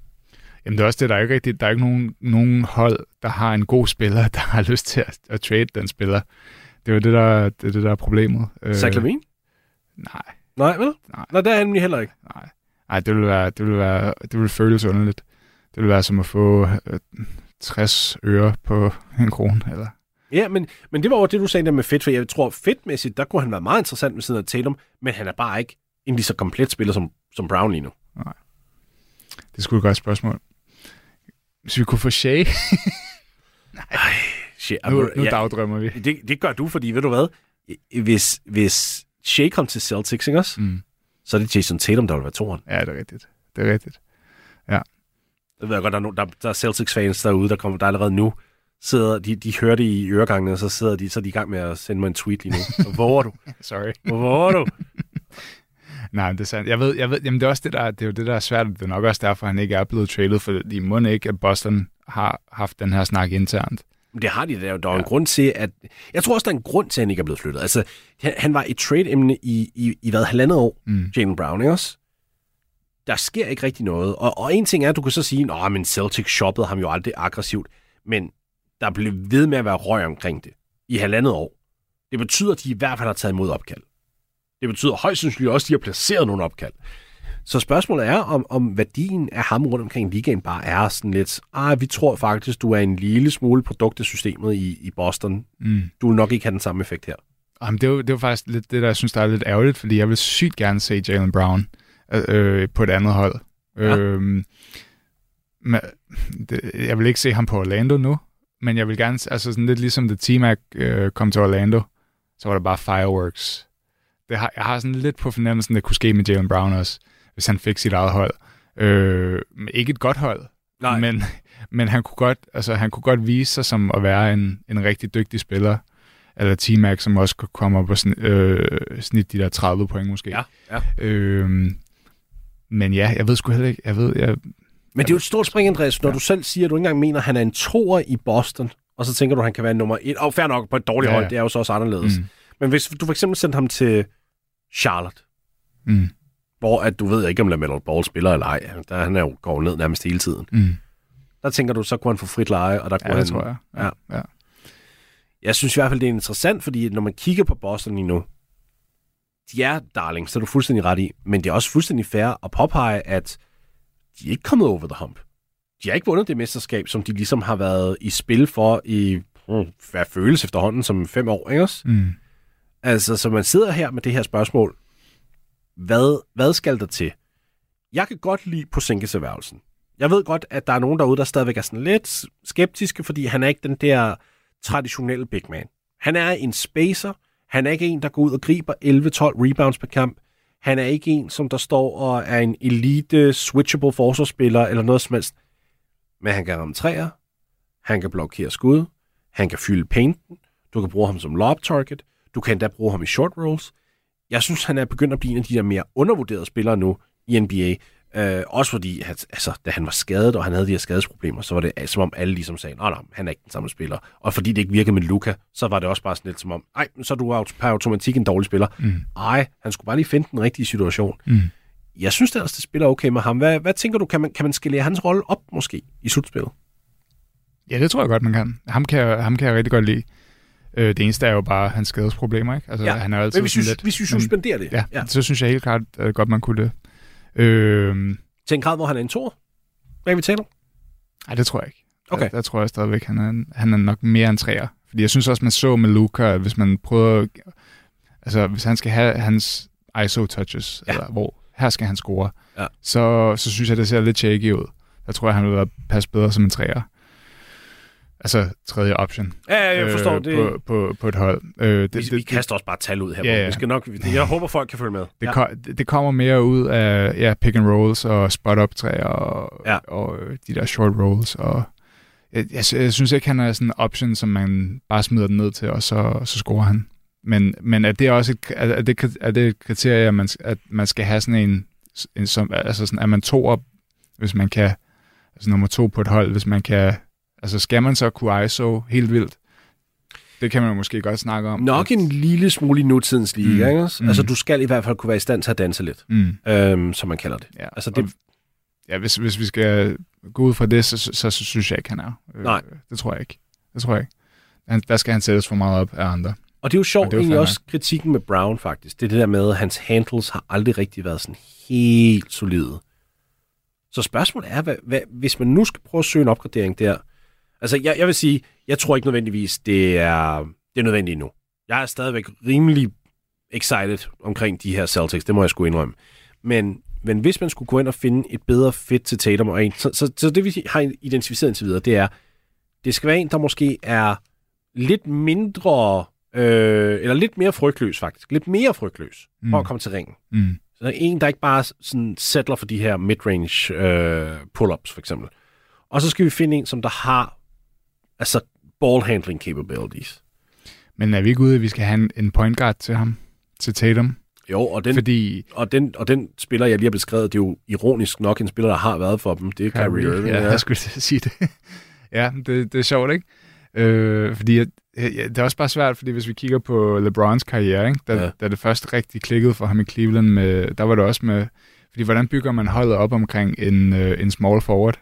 Jamen det er også det, der er ikke rigtigt, der er ikke nogen, nogen hold, der har en god spiller, der har lyst til at, at trade den spiller. Det er jo det, der, det, er det, der er problemet. Øh, Zach Lavine? Nej, Nej, vel? Nej. Nej, der er nemlig heller ikke. nej. Nej, det vil, være, det, vil være, det vil føles underligt. Det vil være som at få øh, 60 øre på en krone, eller... Ja, men, men det var over det, du sagde der med fedt, for jeg tror, fedtmæssigt, der kunne han være meget interessant ved siden af Tatum, men han er bare ikke en lige så komplet spiller som, som Brown lige nu. Det skulle et godt spørgsmål. Hvis vi kunne få Shea, Shit, nu, nu ja, dagdrømmer vi. det, det gør du, fordi ved du hvad? Hvis, hvis Shea kom til Celtics, ikke også? Mm. så er det Jason Tatum, der vil være toren. Ja, det er rigtigt. Det er rigtigt. Jeg ved godt, der er, no, der, der er Celtics-fans derude, der kommer der allerede nu. Sidder, de, de hører det i øregangene, og så sidder de, så er de i gang med at sende mig en tweet lige nu. Hvor våger du? Sorry. Hvor våger du? Nej, det er sandt. Jeg ved, jeg ved, jamen det er også det, der, det er jo det, der er svært. Det er nok også derfor, han ikke er blevet traded, for de må ikke, at Boston har haft den her snak internt. Det har de. Der, er jo- der er jo en grund til, at... Jeg tror også, der er en grund til, at han ikke er blevet flyttet. Altså, han, han var et trade-emne i, i, i hvad, halvandet år, Mm. Jalen Brown, ikke også? Der sker ikke rigtig noget. Og, og en ting er, at du kan så sige, at men Celtics shoppede ham jo aldrig aggressivt. Men der blev ved med at være røg omkring det i halvandet år. Det betyder, at de i hvert fald har taget imod opkald. Det betyder højst sandsynligt også, at de har placeret nogle opkald. Så spørgsmålet er, om, om værdien af ham rundt omkring ligaen bare er sådan lidt, ah, vi tror faktisk, du er en lille smule produkt af systemet i, i Boston. Mm. Du vil nok ikke have den samme effekt her. Jamen, det, er jo, det er jo faktisk lidt det, der jeg synes, der er lidt ærgerligt, fordi jeg vil sygt gerne se Jalen Brown øh, øh, på et andet hold. Ja. Øhm, men, det, jeg vil ikke se ham på Orlando nu, men jeg vil gerne, altså sådan lidt ligesom da T-Mac øh, kom til Orlando, så var der bare fireworks. Det har, jeg har sådan lidt på fornemmelsen, det kunne ske med Jalen Brown også, hvis han fik sit eget hold. Øh, ikke et godt hold, Nej. men, men han, kunne godt, altså, han kunne godt vise sig som at være en, en rigtig dygtig spiller. Eller T-Mac, som også kunne komme op og snit, øh, snit de der 30 point måske. Ja, ja. Øh, men ja, jeg ved sgu heller ikke. Jeg ved, jeg, Men det er jo et stort spring, Andreas, når ja. du selv siger, at du ikke engang mener, at han er en toer i Boston, og så tænker du, at han kan være nummer et. Og fair nok, på et dårligt Ja, ja, ja. hold, det er jo så også anderledes. Mm. Men hvis du for eksempel sendte ham til Charlotte, mm, hvor at du ved ikke, om LaMelo Ball spiller eller ej, der, han er jo går ned nærmest hele tiden. mm. Der tænker du, så kunne han få frit leje, og der kunne Ja, han... det tror jeg. Ja. ja. Jeg synes i hvert fald, det er interessant, fordi når man kigger på Boston lige nu, de er darling, så er du fuldstændig ret i, men det er også fuldstændig fair at påpege, at de er ikke kommet over the hump. De har ikke vundet det mesterskab, som de ligesom har været i spil for i, hmm, hvad føles efterhånden, som fem år, ikke også? Mm. Altså, så man sidder her med det her spørgsmål. Hvad, hvad skal der til? Jeg kan godt lide på erhvervelsen. Jeg ved godt, at der er nogen derude, der stadigvæk er sådan lidt skeptiske, fordi han er ikke den der traditionelle big man. Han er en spacer. Han er ikke en, der går ud og griber 11-12 rebounds per kamp. Han er ikke en, som der står og er en elite switchable forsvarsspiller eller noget som helst. Men han kan ramme træer, han kan blokere skud, han kan fylde painten, du kan bruge ham som lob target, du kan endda bruge ham i short rolls. Jeg synes, han er begyndt at blive en af de der mere undervurderede spillere nu i NBA. Øh, også fordi, at, altså, da han var skadet, og han havde de her skadesproblemer, så var det som om alle ligesom sagde, nej, nej, han er ikke den samme spiller. Og fordi det ikke virkede med Luka, så var det også bare sådan lidt som om, nej, så er du per automatik en dårlig spiller. Mm. Ej, han skulle bare lige finde den rigtige situation. Mm. Jeg synes også, det spiller okay med ham. Hvad, hvad tænker du, kan man, kan man skalere hans rolle op måske i slutspillet? Ja, det tror jeg godt, man kan. Ham kan, ham kan jeg rigtig godt lide. Øh, det eneste er jo bare hans skadesproblemer, ikke? Altså, ja, han er altid men hvis vi, lidt, hvis vi suspenderer det. Ja, ja, så synes jeg helt klart at godt, man kunne det. Øh, Til en grad, hvor han er en tor? Hvad er vi taler? Nej, det tror jeg ikke. Okay. Der, der tror jeg stadigvæk, han er, han er nok mere en træer. Fordi jeg synes også, man så med Luca, hvis man prøver... Altså, hvis han skal have hans ISO-touches, Ja. eller hvor her skal han score, Ja. så, så synes jeg, det ser lidt shaky ud. Der tror jeg, han vil passe bedre som en træer. Altså, tredje option. Ja, jeg forstår øh, det. På, på, på et hold. Øh, det, vi, det, vi det, kaster også bare tal ud her. Ja, Ja, ja. Vi skal nok, jeg håber, folk kan følge med. det, ja. ko- det, det kommer mere ud af ja, pick and rolls og spot-up træer og, Ja. og øh, de der short rolls. Og jeg, jeg, jeg synes ikke, han er sådan en option, som man bare smider den ned til, og så, så scorer han. Men, men er det også et, er, er det, er det et kriterie, at man, at man skal have sådan en, en som, altså sådan, er man to op, hvis man kan, altså nummer to på et hold, hvis man kan, altså skal man så kunne ISO helt vildt? Det kan man måske godt snakke om. Nok en lille smule i nutidens liga, Mm. ikke også? Mm. Altså, du skal i hvert fald kunne være i stand til at danse lidt, Mm. øhm, som man kalder det. Ja, Altså, det, og- ja hvis, hvis vi skal gå ud fra det, så, så, så, så synes jeg ikke, han er. Øh, Nej. Det tror jeg ikke. Det tror jeg ikke. Han, der skal han sættes for meget op af andre. Og det er jo sjovt, Og det er egentlig også kritikken med Brown, faktisk. Det er det der med, at hans handles har aldrig rigtig været sådan helt solide. Så spørgsmålet er, hvad, hvad, hvis man nu skal prøve at søge en opgradering der. Altså, jeg, jeg vil sige, jeg tror ikke nødvendigvis, det er, det er nødvendigt nu. Jeg er stadigvæk rimelig excited omkring de her Celtics, det må jeg sgu indrømme. Men, men hvis man skulle gå ind og finde et bedre fit til Tatum og en, så, så, så det vi har identificeret indtil videre, det er, det skal være en, der måske er lidt mindre, øh, eller lidt mere frygtløs faktisk, lidt mere frygtløs mm. for Mm. at komme til ringen. Mm. Så en, der ikke bare sådan settler for de her midrange øh, pull-ups, for eksempel. Og så skal vi finde en, som der har altså ball handling capabilities. Men er vi ikke ude, at vi skal have en, en point guard til ham? Til Tatum? Jo, og den, Fordi og, den, og den spiller, jeg lige har beskrevet, det er jo ironisk nok en spiller, der har været for dem. Det er Kyrie Irving. ja, jeg skulle sige det. ja, det, det er sjovt, ikke? Øh, fordi jeg, ja, det er også bare svært, fordi hvis vi kigger på LeBrons karriere, ikke? Da, Ja. ja. da det først rigtig klikkede for ham i Cleveland, med, der var det også med... Fordi hvordan bygger man holdet op omkring en, øh, en small forward?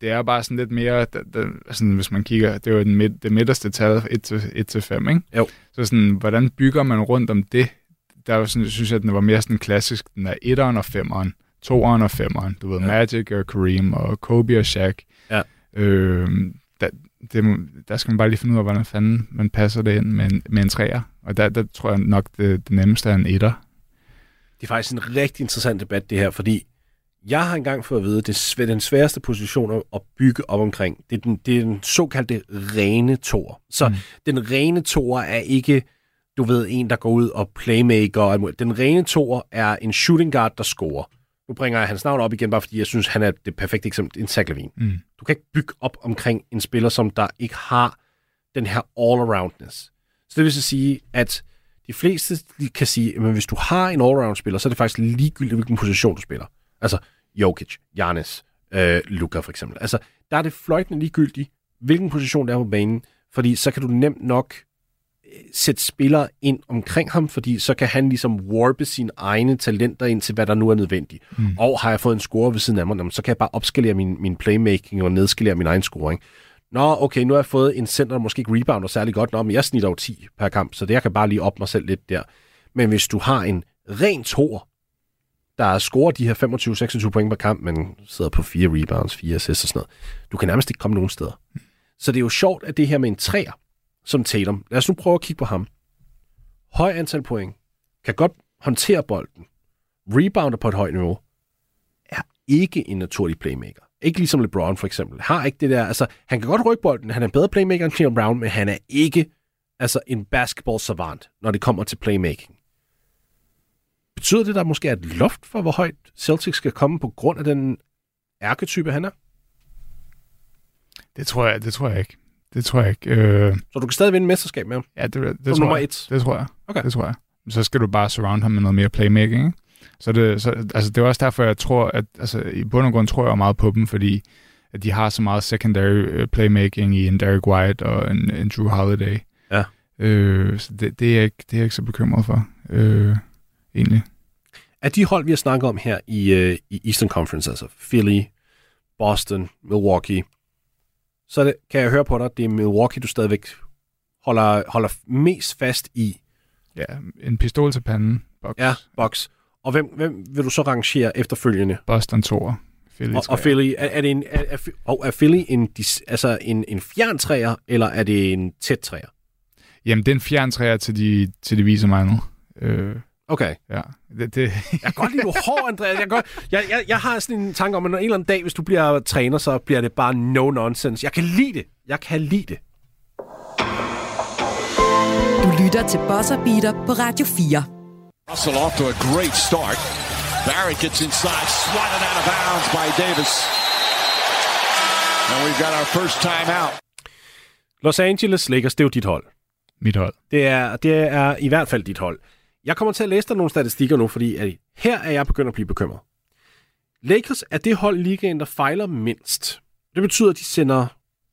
Det er bare sådan lidt mere, da, da, sådan, hvis man kigger, det er jo den midt, det midterste tal, 1-5, ikke? Jo. Så sådan, hvordan bygger man rundt om det? Der er jo sådan, synes jeg, den var mere sådan klassisk, den er 1'eren og 5'eren, 2'eren og 5'eren, du ved, Ja. Magic og Kareem og Kobe og Shaq. Ja. Øh, der, det, der skal man bare lige finde ud af, hvordan fanden man passer det ind med en, med en træer. Og der, der tror jeg nok, det, det nemmeste er en etter. Det er faktisk en rigtig interessant debat, det her, fordi jeg har engang fået at vide, at det svæ- den sværeste position at- bygge op omkring, det er den, det er den såkaldte rene tor. Så mm. Den rene tor er ikke, du ved, en, der går ud og playmaker. Og den rene tor er en shooting guard, der scorer. Nu bringer jeg hans navn op igen, bare fordi jeg synes, han er det perfekte eksempel. En Zach. Mm. Du kan ikke bygge op omkring en spiller, som der ikke har den her all-aroundness. Så det vil så sige, at de fleste kan sige, at hvis du har en all-around-spiller, så er det faktisk ligegyldigt, hvilken position du spiller. Altså Jokic, Giannis, øh, Luka for eksempel. Altså, der er det fløjtende ligegyldigt, hvilken position der er på banen, fordi så kan du nemt nok øh, sætte spillere ind omkring ham, fordi så kan han ligesom warpe sine egne talenter ind til, hvad der nu er nødvendigt. Mm. Og har jeg fået en score ved siden af mig, jamen, så kan jeg bare opskalere min, min playmaking og nedskalere min egen scoring. Nå, okay, nu har jeg fået en center, der måske ikke rebounder særlig godt. Nå, men jeg snitter jo 10 per kamp, så det jeg kan bare lige op mig selv lidt der. Men hvis du har en ren tor, der scorer de her 25-26 point per kamp, men sidder på fire rebounds, fire assists og sådan noget, du kan nærmest ikke komme nogen steder. Så det er jo sjovt, at det her med en træer, som Tatum, lad os nu prøve at kigge på ham. Høj antal point, kan godt håndtere bolden, rebounder på et højt niveau, er ikke en naturlig playmaker. Ikke ligesom LeBron for eksempel. Har ikke det der, altså, han kan godt rykke bolden, han er en bedre playmaker end Jalen Brown, men han er ikke altså en basketball savant, når det kommer til playmaking. Betyder det, der måske er et loft for, hvor højt Celtics skal komme på grund af den ærketype, han er? Det tror jeg, det tror jeg ikke. Det tror jeg ikke. Øh, Så du kan stadig vinde mesterskab med ham? ja, det, det, det tror nummer jeg. et? Det tror jeg. Okay. Det tror jeg. Så skal du bare surround ham med noget mere playmaking. Ikke? Så, det, så altså, det er også derfor, jeg tror, at altså, i bund og grund tror jeg meget på dem, fordi at de har så meget secondary uh, playmaking i en Derek White og en, en Drew Holiday. Ja. Øh, så det, det, er jeg ikke, det er jeg ikke så bekymret for, øh, egentlig. Af de hold, vi har snakket om her i, øh, i Eastern Conference, altså Philly, Boston, Milwaukee, så det, kan jeg høre på dig, det er Milwaukee, du stadigvæk holder, holder mest fast i. Ja, en pistol til panden. Box. Ja, box. Og hvem, hvem vil du så rangere efterfølgende? Boston 2. Philly Og, og Philly, er, er, det en, er, er, og er Philly en, altså en, en fjern træer, eller er det en tæt træer? Jamen, det er en fjern træer til de, til de viser mig nu. Øh, Okay. ja, det, det, Jeg kan godt lide, du hård, Andreas. Jeg, kan godt, jeg, jeg, jeg har sådan en tanke om, at når en eller anden dag, hvis du bliver træner, så bliver det bare no nonsense. Jeg kan lide det. Jeg kan lide det. Du lytter til Bosser Beater på Radio 4. Russell off to a great start. Barrett gets inside, swatted out of bounds by Davis. And we've got our first timeout. Los Angeles Lakers, det er jo dit hold. mit hold. Det er, det er i hvert fald dit hold. Jeg kommer til at læse dig nogle statistikker nu, fordi at her er jeg begyndt at blive bekymret. Lakers er det hold i ligaen, der fejler mindst. Det betyder, at de sender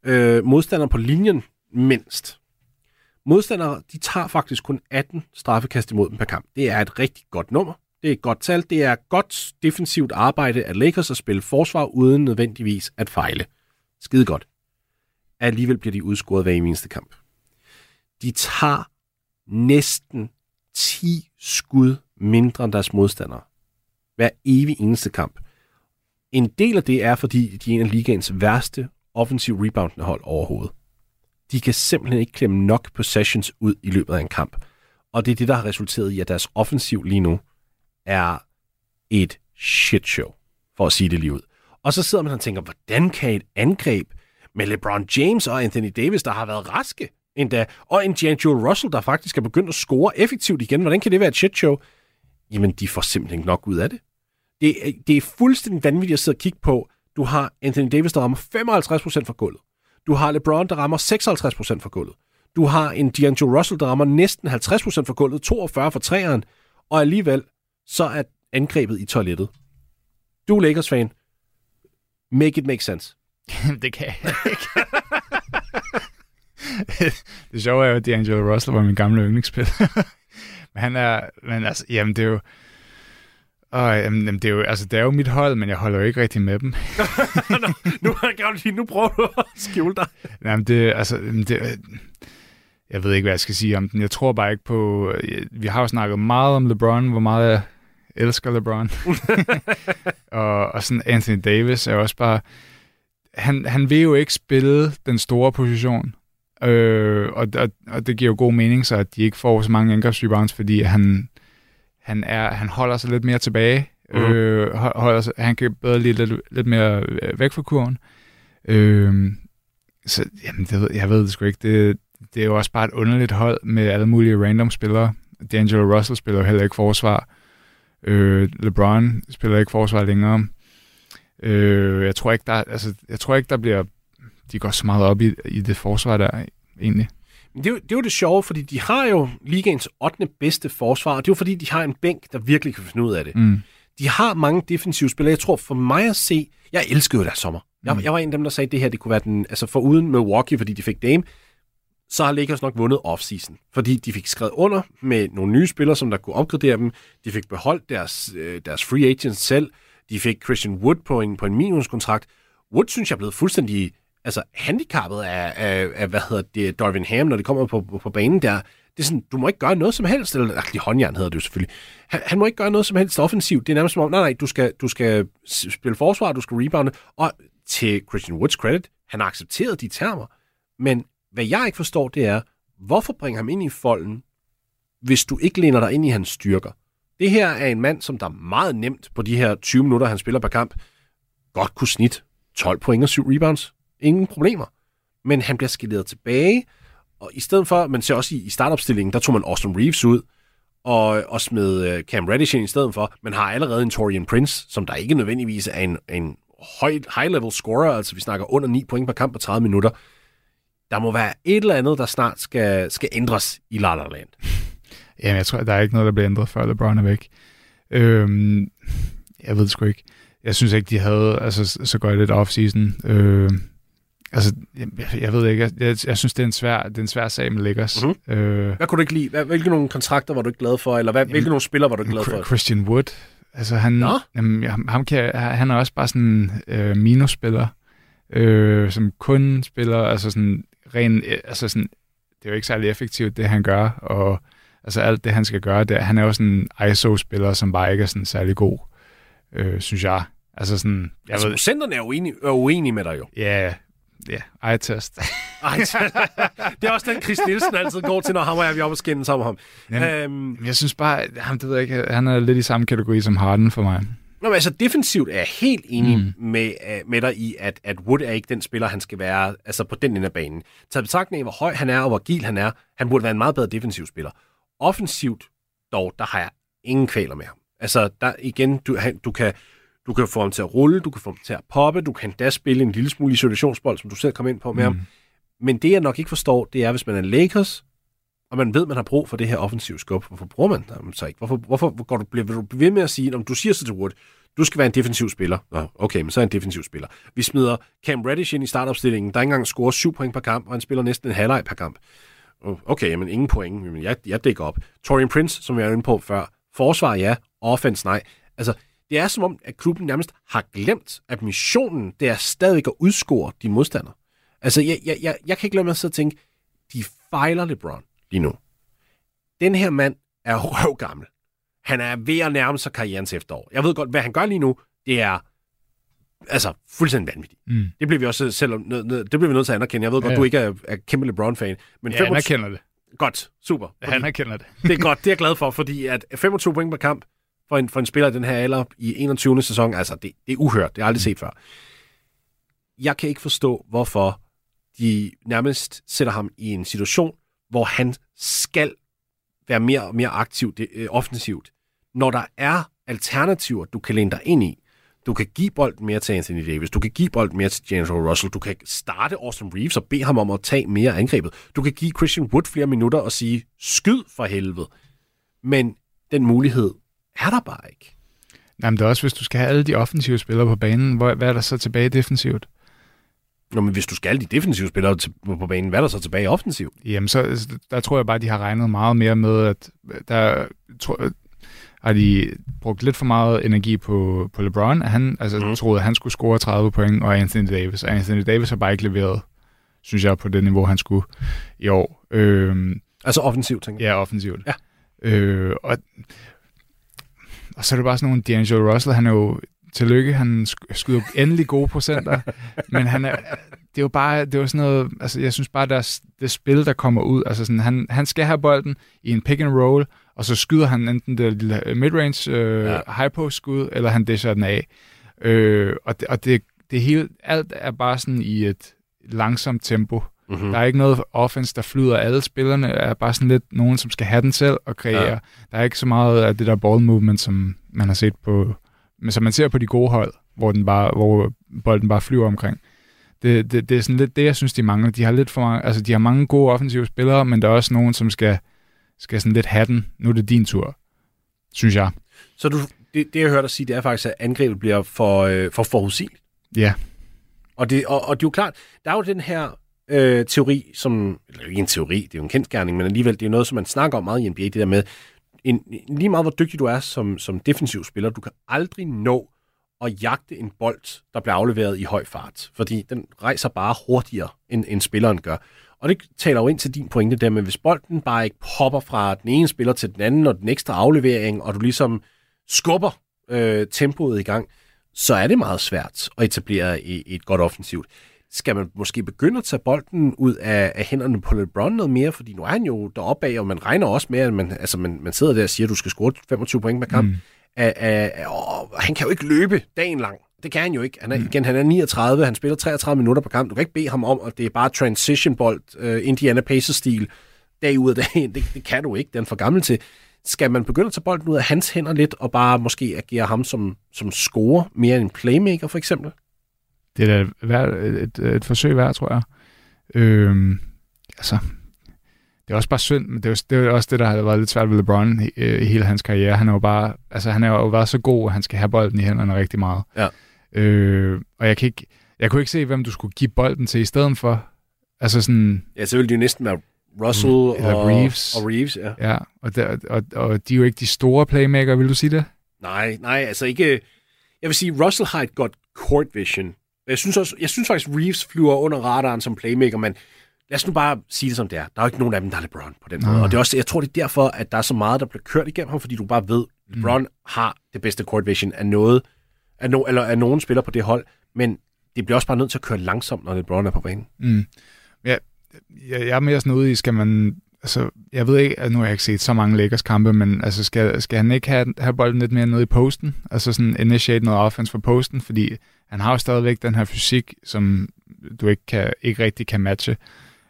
øh, modstandere på linjen mindst. Modstandere, de tager faktisk kun 18 straffekast imod dem per kamp. Det er et rigtig godt nummer. Det er et godt tal. Det er godt defensivt arbejde af Lakers at spille forsvar uden nødvendigvis at fejle. Skide godt. Alligevel bliver de udskåret hver eneste kamp. De tager næsten 10 skud mindre end deres modstandere. Hver evig eneste kamp. En del af det er, fordi de er en af ligaens værste offensiv reboundende hold overhovedet. De kan simpelthen ikke klemme nok possessions ud i løbet af en kamp. Og det er det, der har resulteret i, at deres offensiv lige nu er et shit show, for at sige det lige ud. Og så sidder man og tænker, hvordan kan et angreb med LeBron James og Anthony Davis, der har været raske endda, og en D'Angelo Russell, der faktisk er begyndt at score effektivt igen, hvordan kan det være et shit show? Jamen, de får simpelthen nok ud af det. Det, er- det er fuldstændig vanvittigt at sidde og kigge på. Du har Anthony Davis, der rammer 55% fra gulvet. Du har LeBron, der rammer 56% fra gulvet. Du har en D'Angelo Russell, der rammer næsten 50% fra gulvet, 42 fra træeren, og alligevel så er angrebet i toilettet. Du er Lakers-fan. Make it make sense. det kan jeg ikke. det sjove er jo, at D'Angelo Russell var min gamle yndlingsspiller. men han er, men altså, jamen det er jo, Åh, jamen, det, er jo, altså, det er jo mit hold, men jeg holder jo ikke rigtig med dem. nu, kan jeg sige, nu prøver du at skjule dig. Jamen, det, altså, det, jeg ved ikke, hvad jeg skal sige om den. Jeg tror bare ikke på... Vi har jo snakket meget om LeBron, hvor meget jeg elsker LeBron. og, og sådan Anthony Davis er også bare... Han, han vil jo ikke spille den store position. Øh, og, og, og det giver jo god mening, så at de ikke får så mange angrebsrebounds, fordi han, han, er, han holder sig lidt mere tilbage. Mm. Øh, hold- holder sig, han kan bedre lige lidt, lidt mere øh, væk fra kurven. Øh, så jamen, det, ved- jeg ved det sgu ikke. Det, det er jo også bare et underligt hold med alle mulige random spillere. D'Angelo Russell spiller jo heller ikke forsvar. Øh, LeBron spiller ikke forsvar længere. Øh, jeg tror ikke, der, altså, jeg tror ikke, der bliver... De går så meget op i, i det forsvar der, egentlig. Men det er, jo, det er jo det sjove, fordi de har jo ligaens 8. bedste forsvar, og det er jo fordi, de har en bænk, der virkelig kan finde ud af det. Mm. De har mange defensive spillere. Jeg tror for mig at se, jeg elskede jo deres sommer. Jeg, Mm. jeg var en af dem, der sagde, at det her det kunne være den, altså for uden Milwaukee, fordi de fik Dame, så har Lakers nok vundet offseason. Fordi de fik skrevet under med nogle nye spillere, som der kunne opgradere dem. De fik beholdt deres, øh, deres free agents selv. De fik Christian Wood på en, på en minimumskontrakt. Wood synes jeg er blevet fuldstændig altså, handicappet af, af, af, hvad hedder det, Darvin Ham, når det kommer på, på, på banen der. Det er sådan, du må ikke gøre noget som helst, eller altså, ach, de håndjern hedder det jo selvfølgelig. Han, han må ikke gøre noget som helst offensivt. Det er nærmest som om, nej, nej, du skal, du skal spille forsvar, du skal rebounde. Og til Christian Woods credit, han har accepteret de termer. Men hvad jeg ikke forstår, det er, hvorfor bringe ham ind i folden, hvis du ikke læner dig ind i hans styrker? Det her er en mand, som der meget nemt på de her 20 minutter, han spiller per kamp, godt kunne snit 12 point og 7 rebounds. Ingen problemer. Men han bliver skaleret tilbage, og i stedet for, man ser også i, i startopstillingen, der tog man Austin Reeves ud, og, og smed øh, Cam Reddish ind i stedet for. Man har allerede en Torian Prince, som der ikke nødvendigvis er en, en høj, high-level scorer, altså vi snakker under 9 point per kamp på 30 minutter. Der må være et eller andet, der snart skal, skal ændres i La La Land. Jamen, jeg tror, der er ikke noget, der bliver ændret, før LeBron er væk. Øhm, jeg ved det sgu ikke. Jeg synes ikke, de havde altså, så godt et off-season. Øhm, altså, jeg, jeg ved ikke. Jeg, jeg, jeg synes, det er en svær, det er en svær sag med Lakers. Mm-hmm. Øh, hvad kunne du ikke lide? Hvad, hvilke nogle kontrakter var du ikke glad for? Eller hvad, jamen, hvilke nogle spillere var du ikke glad for? Christian Wood. Altså, han, jamen, ham kan, han er også bare sådan en øh, minusspiller, øh, som kun spiller, altså sådan ren, altså sådan, det er jo ikke særlig effektivt, det han gør, og altså alt det, han skal gøre, det, han er jo sådan en ISO-spiller, som bare ikke er sådan særlig god, øh, synes jeg. Altså sådan... Jeg altså, ved, centerne er uenige, er uenige med dig jo. Ja, ja, eye-test. det er også den, Chris Nielsen altid går til, når han og jeg er oppe og skændes om ham. Jamen, øhm, jeg synes bare, han, det ved jeg ikke, han er lidt i samme kategori som Harden for mig. Nå, men altså defensivt er jeg helt enig mm. med, uh, med dig i, at, at Wood er ikke den spiller, han skal være altså på den ende af banen. Taget betragtning af, hvor høj han er og hvor gil han er, han burde være en meget bedre defensiv spiller. Offensivt dog, der har jeg ingen kvaler med ham. Altså, der igen, du, han, du, kan, du kan få ham til at rulle, du kan få ham til at poppe, du kan da spille en lille smule isolationsbold, som du selv kom ind på med mm. ham. Men det, jeg nok ikke forstår, det er, hvis man er Lakers, og man ved, man har brug for det her offensive skub, hvorfor bruger man det så ikke? Hvorfor, hvorfor går du, bliver du ved med at sige, om du siger så til Wood, du skal være en defensiv spiller. Nå, okay, men så er en defensiv spiller. Vi smider Cam Reddish ind i startopstillingen, der engang scorer 7 point per kamp, og han spiller næsten en halvleg per kamp. Okay, men ingen point, men jeg, jeg dækker op. Torian Prince, som jeg var inde på før, forsvar ja, offense nej. Altså, det er som om, at klubben nærmest har glemt, at missionen, det er stadig at udscore de modstandere. Altså, jeg, jeg, jeg, jeg kan ikke lade mig at tænke, de fejler LeBron lige nu. Den her mand er røvgammel. Han er ved at nærme sig karrierens efterår. Jeg ved godt, hvad han gør lige nu, det er altså fuldstændig vanvittigt. Mm. Det bliver vi også selv det bliver vi nødt til at anerkende. Jeg ved godt, ja. du ikke er, er kæmpe LeBron-fan. Men ja, 25... jeg anerkender det. Godt, super. Ja, han anerkender det. det er godt, det er jeg glad for, fordi at 25 point per kamp for en, for en spiller i den her alder i 21. sæson, altså det, det er uhørt, det har jeg aldrig set før. Jeg kan ikke forstå, hvorfor de nærmest sætter ham i en situation, hvor han skal være mere og mere aktiv det, øh, offensivt, når der er alternativer, du kan læne dig ind i. Du kan give bolden mere til Anthony Davis, du kan give bolden mere til James Russell, du kan starte Austin Reeves og bede ham om at tage mere angrebet. Du kan give Christian Wood flere minutter og sige, skyd for helvede. Men den mulighed er der bare ikke. Jamen det er også, hvis du skal have alle de offensive spillere på banen, hvad er der så tilbage defensivt? Nå, men hvis du skal de defensive spillere på banen, hvad er der så tilbage offensivt? Jamen, så der tror jeg bare, de har regnet meget mere med, at der tror, har de brugt lidt for meget energi på, på LeBron. Han altså, mm. troede, at han skulle score 30 point, og Anthony Davis. Og Anthony Davis har bare ikke leveret, synes jeg, på det niveau, han skulle i år. Øhm, altså offensivt, tænker jeg. Ja, offensivt. Ja. Øh, og, og så er det bare sådan nogle D'Angelo Russell, han er jo tillykke, han skyder endelig gode procenter, men han er, det er jo bare, det er sådan noget, altså jeg synes bare, der er det spil, der kommer ud, altså sådan, han, han skal have bolden i en pick and roll, og så skyder han enten det lille midrange øh, ja. high post skud, eller han disher den af. Øh, og det, og det, det hele, alt er bare sådan i et langsomt tempo. Mm-hmm. Der er ikke noget offense, der flyder. Alle spillerne er bare sådan lidt nogen, som skal have den selv og kreere. Ja. Der er ikke så meget af det der ball movement, som man har set på, men som man ser på de gode hold, hvor, den bare, hvor bolden bare flyver omkring. Det, det, det er sådan lidt det, jeg synes, de mangler. De har lidt for mange, altså de har mange gode offensive spillere, men der er også nogen, som skal, skal sådan lidt have den. Nu er det din tur, synes jeg. Så du, det, det jeg hørte dig sige, det er faktisk, at angrebet bliver for, øh, for forudsigeligt. Ja. Og det, og, og det er jo klart, der er jo den her øh, teori, som, eller ikke en teori, det er jo en kendskærning, men alligevel, det er noget, som man snakker om meget i NBA, det der med, en, lige meget hvor dygtig du er som, som defensiv spiller, du kan aldrig nå at jagte en bold, der bliver afleveret i høj fart, fordi den rejser bare hurtigere, end, end spilleren gør. Og det taler jo ind til din pointe der, men hvis bolden bare ikke popper fra den ene spiller til den anden, og den ekstra aflevering, og du ligesom skubber øh, tempoet i gang, så er det meget svært at etablere et, et godt offensivt skal man måske begynde at tage bolden ud af, af hænderne på LeBron noget mere, fordi nu er han jo deroppe af, og man regner også med, at man, altså man, man sidder der og siger, at du skal score 25 point per kamp. Mm. A, a, og han kan jo ikke løbe dagen lang. Det kan han jo ikke. Han er, mm. igen, han er 39, han spiller 33 minutter per kamp. Du kan ikke bede ham om, at det er bare transition bold, uh, Indiana Pacers-stil, dag ud af dagen. Det, det kan du ikke, den er for gammel til. skal man begynde at tage bolden ud af hans hænder lidt, og bare måske agere ham som, som scorer mere end en playmaker, for eksempel? Det er da et, et, et forsøg værd, tror jeg. Øhm, altså, det er også bare synd, men det er, det er også det, der har været lidt svært ved LeBron i, i hele hans karriere. Han er jo bare, altså han er jo været så god, at han skal have bolden i hænderne rigtig meget. Ja. Øh, og jeg kan ikke, jeg kunne ikke se, hvem du skulle give bolden til i stedet for. Altså sådan, Ja, så ville det jo næsten være Russell Mm, og Reeves. Og Reeves, ja. ja, og, der, og, og de er jo ikke de store playmaker, vil du sige det? Nej, nej, altså ikke... Jeg vil sige, Russell har et godt court vision. Jeg synes, også, jeg synes faktisk, Reeves flyver under radaren som playmaker, men lad os nu bare sige det som det er. Der er jo ikke nogen af dem, der er LeBron på den måde. Og det er også, jeg tror, det er derfor, at der er så meget, der bliver kørt igennem ham, fordi du bare ved, LeBron mm. har det bedste court vision af noget, af, no, eller af nogen spiller på det hold, men det bliver også bare nødt til at køre langsomt, når LeBron er på banen. Mm. Ja, jeg, jeg er mere sådan ude i, skal man... Altså, jeg ved ikke, at nu har jeg ikke set så mange Lakers kampe, men altså, skal, skal han ikke have, have bolden lidt mere nede i posten? Altså sådan initiate noget offense for posten, fordi han har jo stadigvæk den her fysik, som du ikke, kan, ikke rigtig kan matche.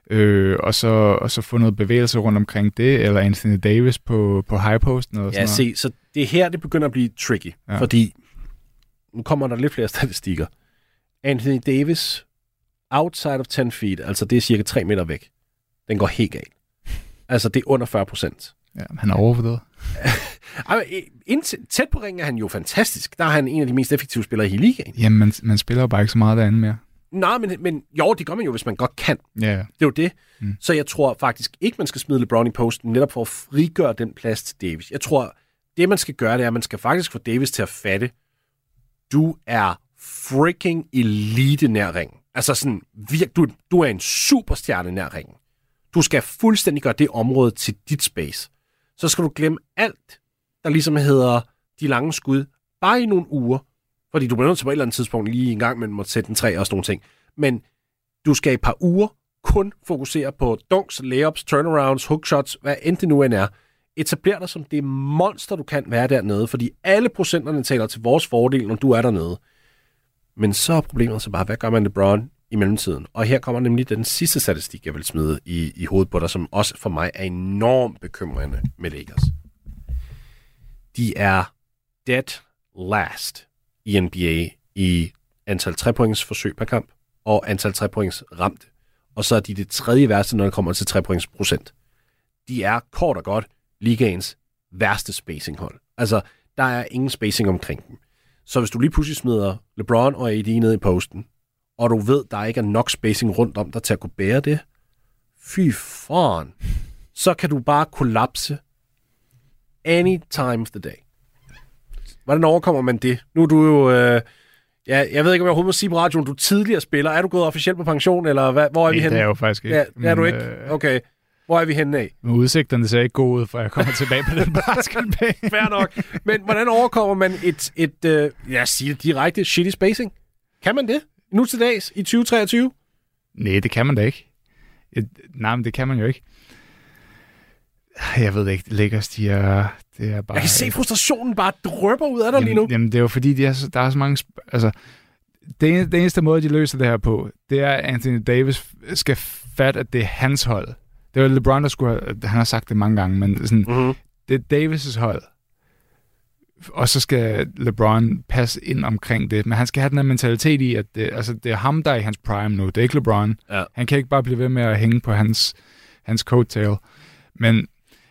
Øh, og, så, og så få noget bevægelse rundt omkring det, eller Anthony Davis på, på high posten. Eller Ja, sådan noget. se, så det er her, det begynder at blive tricky, Ja. fordi nu kommer der lidt flere statistikker. Anthony Davis, outside of 10 feet, altså det er cirka 3 meter væk, den går helt galt. Altså det er under 40 procent. Ja, han er overvurderet. Tæt på ringen er han jo fantastisk. Der er han en af de mest effektive spillere i ligaen. Jamen, man, man spiller jo bare ikke så meget derinde mere. Nej, men, men jo, det gør man jo, hvis man godt kan. Ja. Det er jo det. Mm. Så jeg tror faktisk ikke, man skal smide LeBron i posten, netop for at frigøre den plads til Davis. Jeg tror, det man skal gøre, det er, at man skal faktisk få Davis til at fatte, du er freaking elite nær ringen. Altså sådan, du, du er en superstjerne nær ringen. Du skal fuldstændig gøre det område til dit space. Så skal du glemme alt, der ligesom hedder de lange skud, bare i nogle uger. Fordi du bliver nødt til på et eller andet tidspunkt lige en gang, men må sætte en træ og sådan nogle ting. Men du skal i et par uger kun fokusere på dunks, layups, turnarounds, hookshots, hvad end det nu end er. Etabler dig som det monster, du kan være dernede, fordi alle procenterne taler til vores fordel, når du er dernede. Men så er problemet så bare, hvad gør man LeBron i mellemtiden? Og her kommer nemlig den sidste statistik, jeg vil smide i, i hovedet på dig, som også for mig er enormt bekymrende med Lakers. De er dead last i NBA i antal trepoints forsøg per kamp og antal trepoints ramt. Og så er de det tredje værste, når det kommer til trepoints procent. De er kort og godt ligaens værste spacinghold. Altså, der er ingen spacing omkring dem. Så hvis du lige pludselig smider LeBron og AD ned i posten, og du ved, der ikke er nok spacing rundt om dig til at kunne bære det, fy foran, så kan du bare kollapse any time of the day. Hvordan overkommer man det? Nu er du jo... Øh, ja, jeg ved ikke, om jeg overhovedet må sige på radioen, du er tidligere spiller. Er du gået officielt på pension, eller hvad, hvor er vi henne? det er jo faktisk ikke. Ja, er du Men, ikke? øh, Okay. Hvor er vi henne af? Men udsigterne ser ikke gode ud, for jeg kommer tilbage på den basketball. Fair nok. Men hvordan overkommer man et, et øh, lad os sige det direkte, shitty spacing? Kan man det? Nu til dags i 2023? Nej, det kan man da ikke. Nej, men det kan man jo ikke. Jeg ved ikke, Lakers, de er, det er bare... Jeg kan se frustrationen bare drøber ud af dig lige nu. Jamen, jamen, det er jo fordi, de er så, der er så mange... Altså, det, en- det eneste måde, de løser det her på, det er, at Anthony Davis skal fatte, at det er hans hold. Det var LeBron, der skulle have, han har sagt det mange gange, men sådan, Mm-hmm. det er Davis' hold. Og så skal LeBron passe ind omkring det. Men han skal have den her mentalitet i, at det, altså, det er ham, der er i hans prime nu. Det er ikke LeBron. Ja. Han kan ikke bare blive ved med at hænge på hans, hans coattail. Men,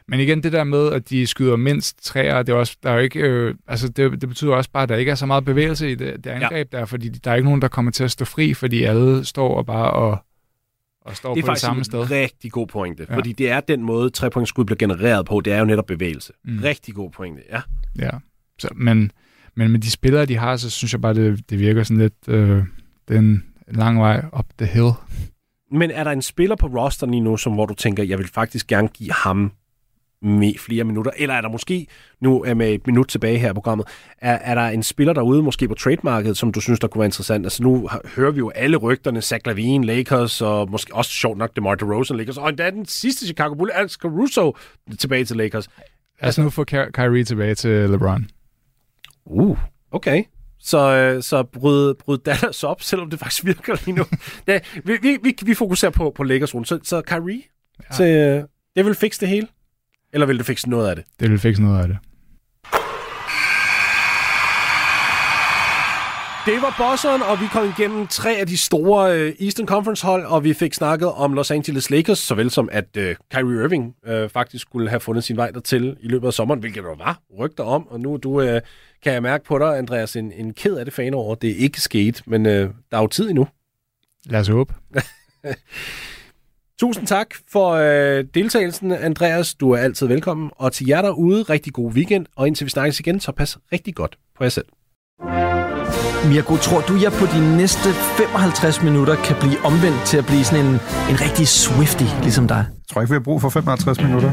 men igen, det der med, at de skyder mindst træer, det er også, der er jo ikke, øh, altså det, det betyder også bare, at der ikke er så meget bevægelse i det, det angreb ja. der, fordi der er ikke nogen, der kommer til at stå fri, fordi alle står og bare og, og står Det er på det faktisk samme en sted. rigtig god pointe. Ja. Fordi det er den måde, trepointsskud bliver genereret på. Det er jo netop bevægelse. Mm. Rigtig god pointe, ja. Ja. Så, men, men med de spillere, de har, så synes jeg bare, det, det virker sådan lidt, øh, det er en lang vej op the hill. Men er der en spiller på rosteren lige nu, som, hvor du tænker, jeg vil faktisk gerne give ham med flere minutter? Eller er der måske, nu er med et minut tilbage her i programmet, er, er der en spiller derude, måske på trademarkedet, som du synes, der kunne være interessant? Altså nu hører vi jo alle rygterne, Zach Lavine, Lakers, og måske også sjovt nok DeMar DeRozan, Lakers, og endda den sidste Chicago Bull, Alex Caruso, tilbage til Lakers. Altså nu får Ky- Kyrie tilbage til LeBron. Uh, okay. Så, øh, så bryd, bryd Dallas op, selvom det faktisk virker lige nu. ja, vi, vi, vi, vi fokuserer på, på Lakers rundt. Så, så Kyrie, ja. så, øh, det vil fikse det hele. Eller vil du fikse noget af det? Det vil fikse noget af det. Det var bosseren, og vi kom igennem tre af de store øh, Eastern Conference hold, og vi fik snakket om Los Angeles Lakers, såvel som at øh, Kyrie Irving øh, faktisk skulle have fundet sin vej dertil i løbet af sommeren, hvilket der var rygter om, og nu du, øh, kan jeg mærke på dig, Andreas, en, en ked af det fan over. Det er ikke sket, men øh, der er jo tid endnu. Lad os håbe. Tusind tak for øh, deltagelsen, Andreas. Du er altid velkommen. Og til jer derude, rigtig god weekend. Og indtil vi snakkes igen, så pas rigtig godt på jer selv. Mirko, tror du, jeg på de næste 55 minutter kan blive omvendt til at blive sådan en, en rigtig Swifty, ligesom dig? Jeg tror ikke, vi har brug for 55 minutter.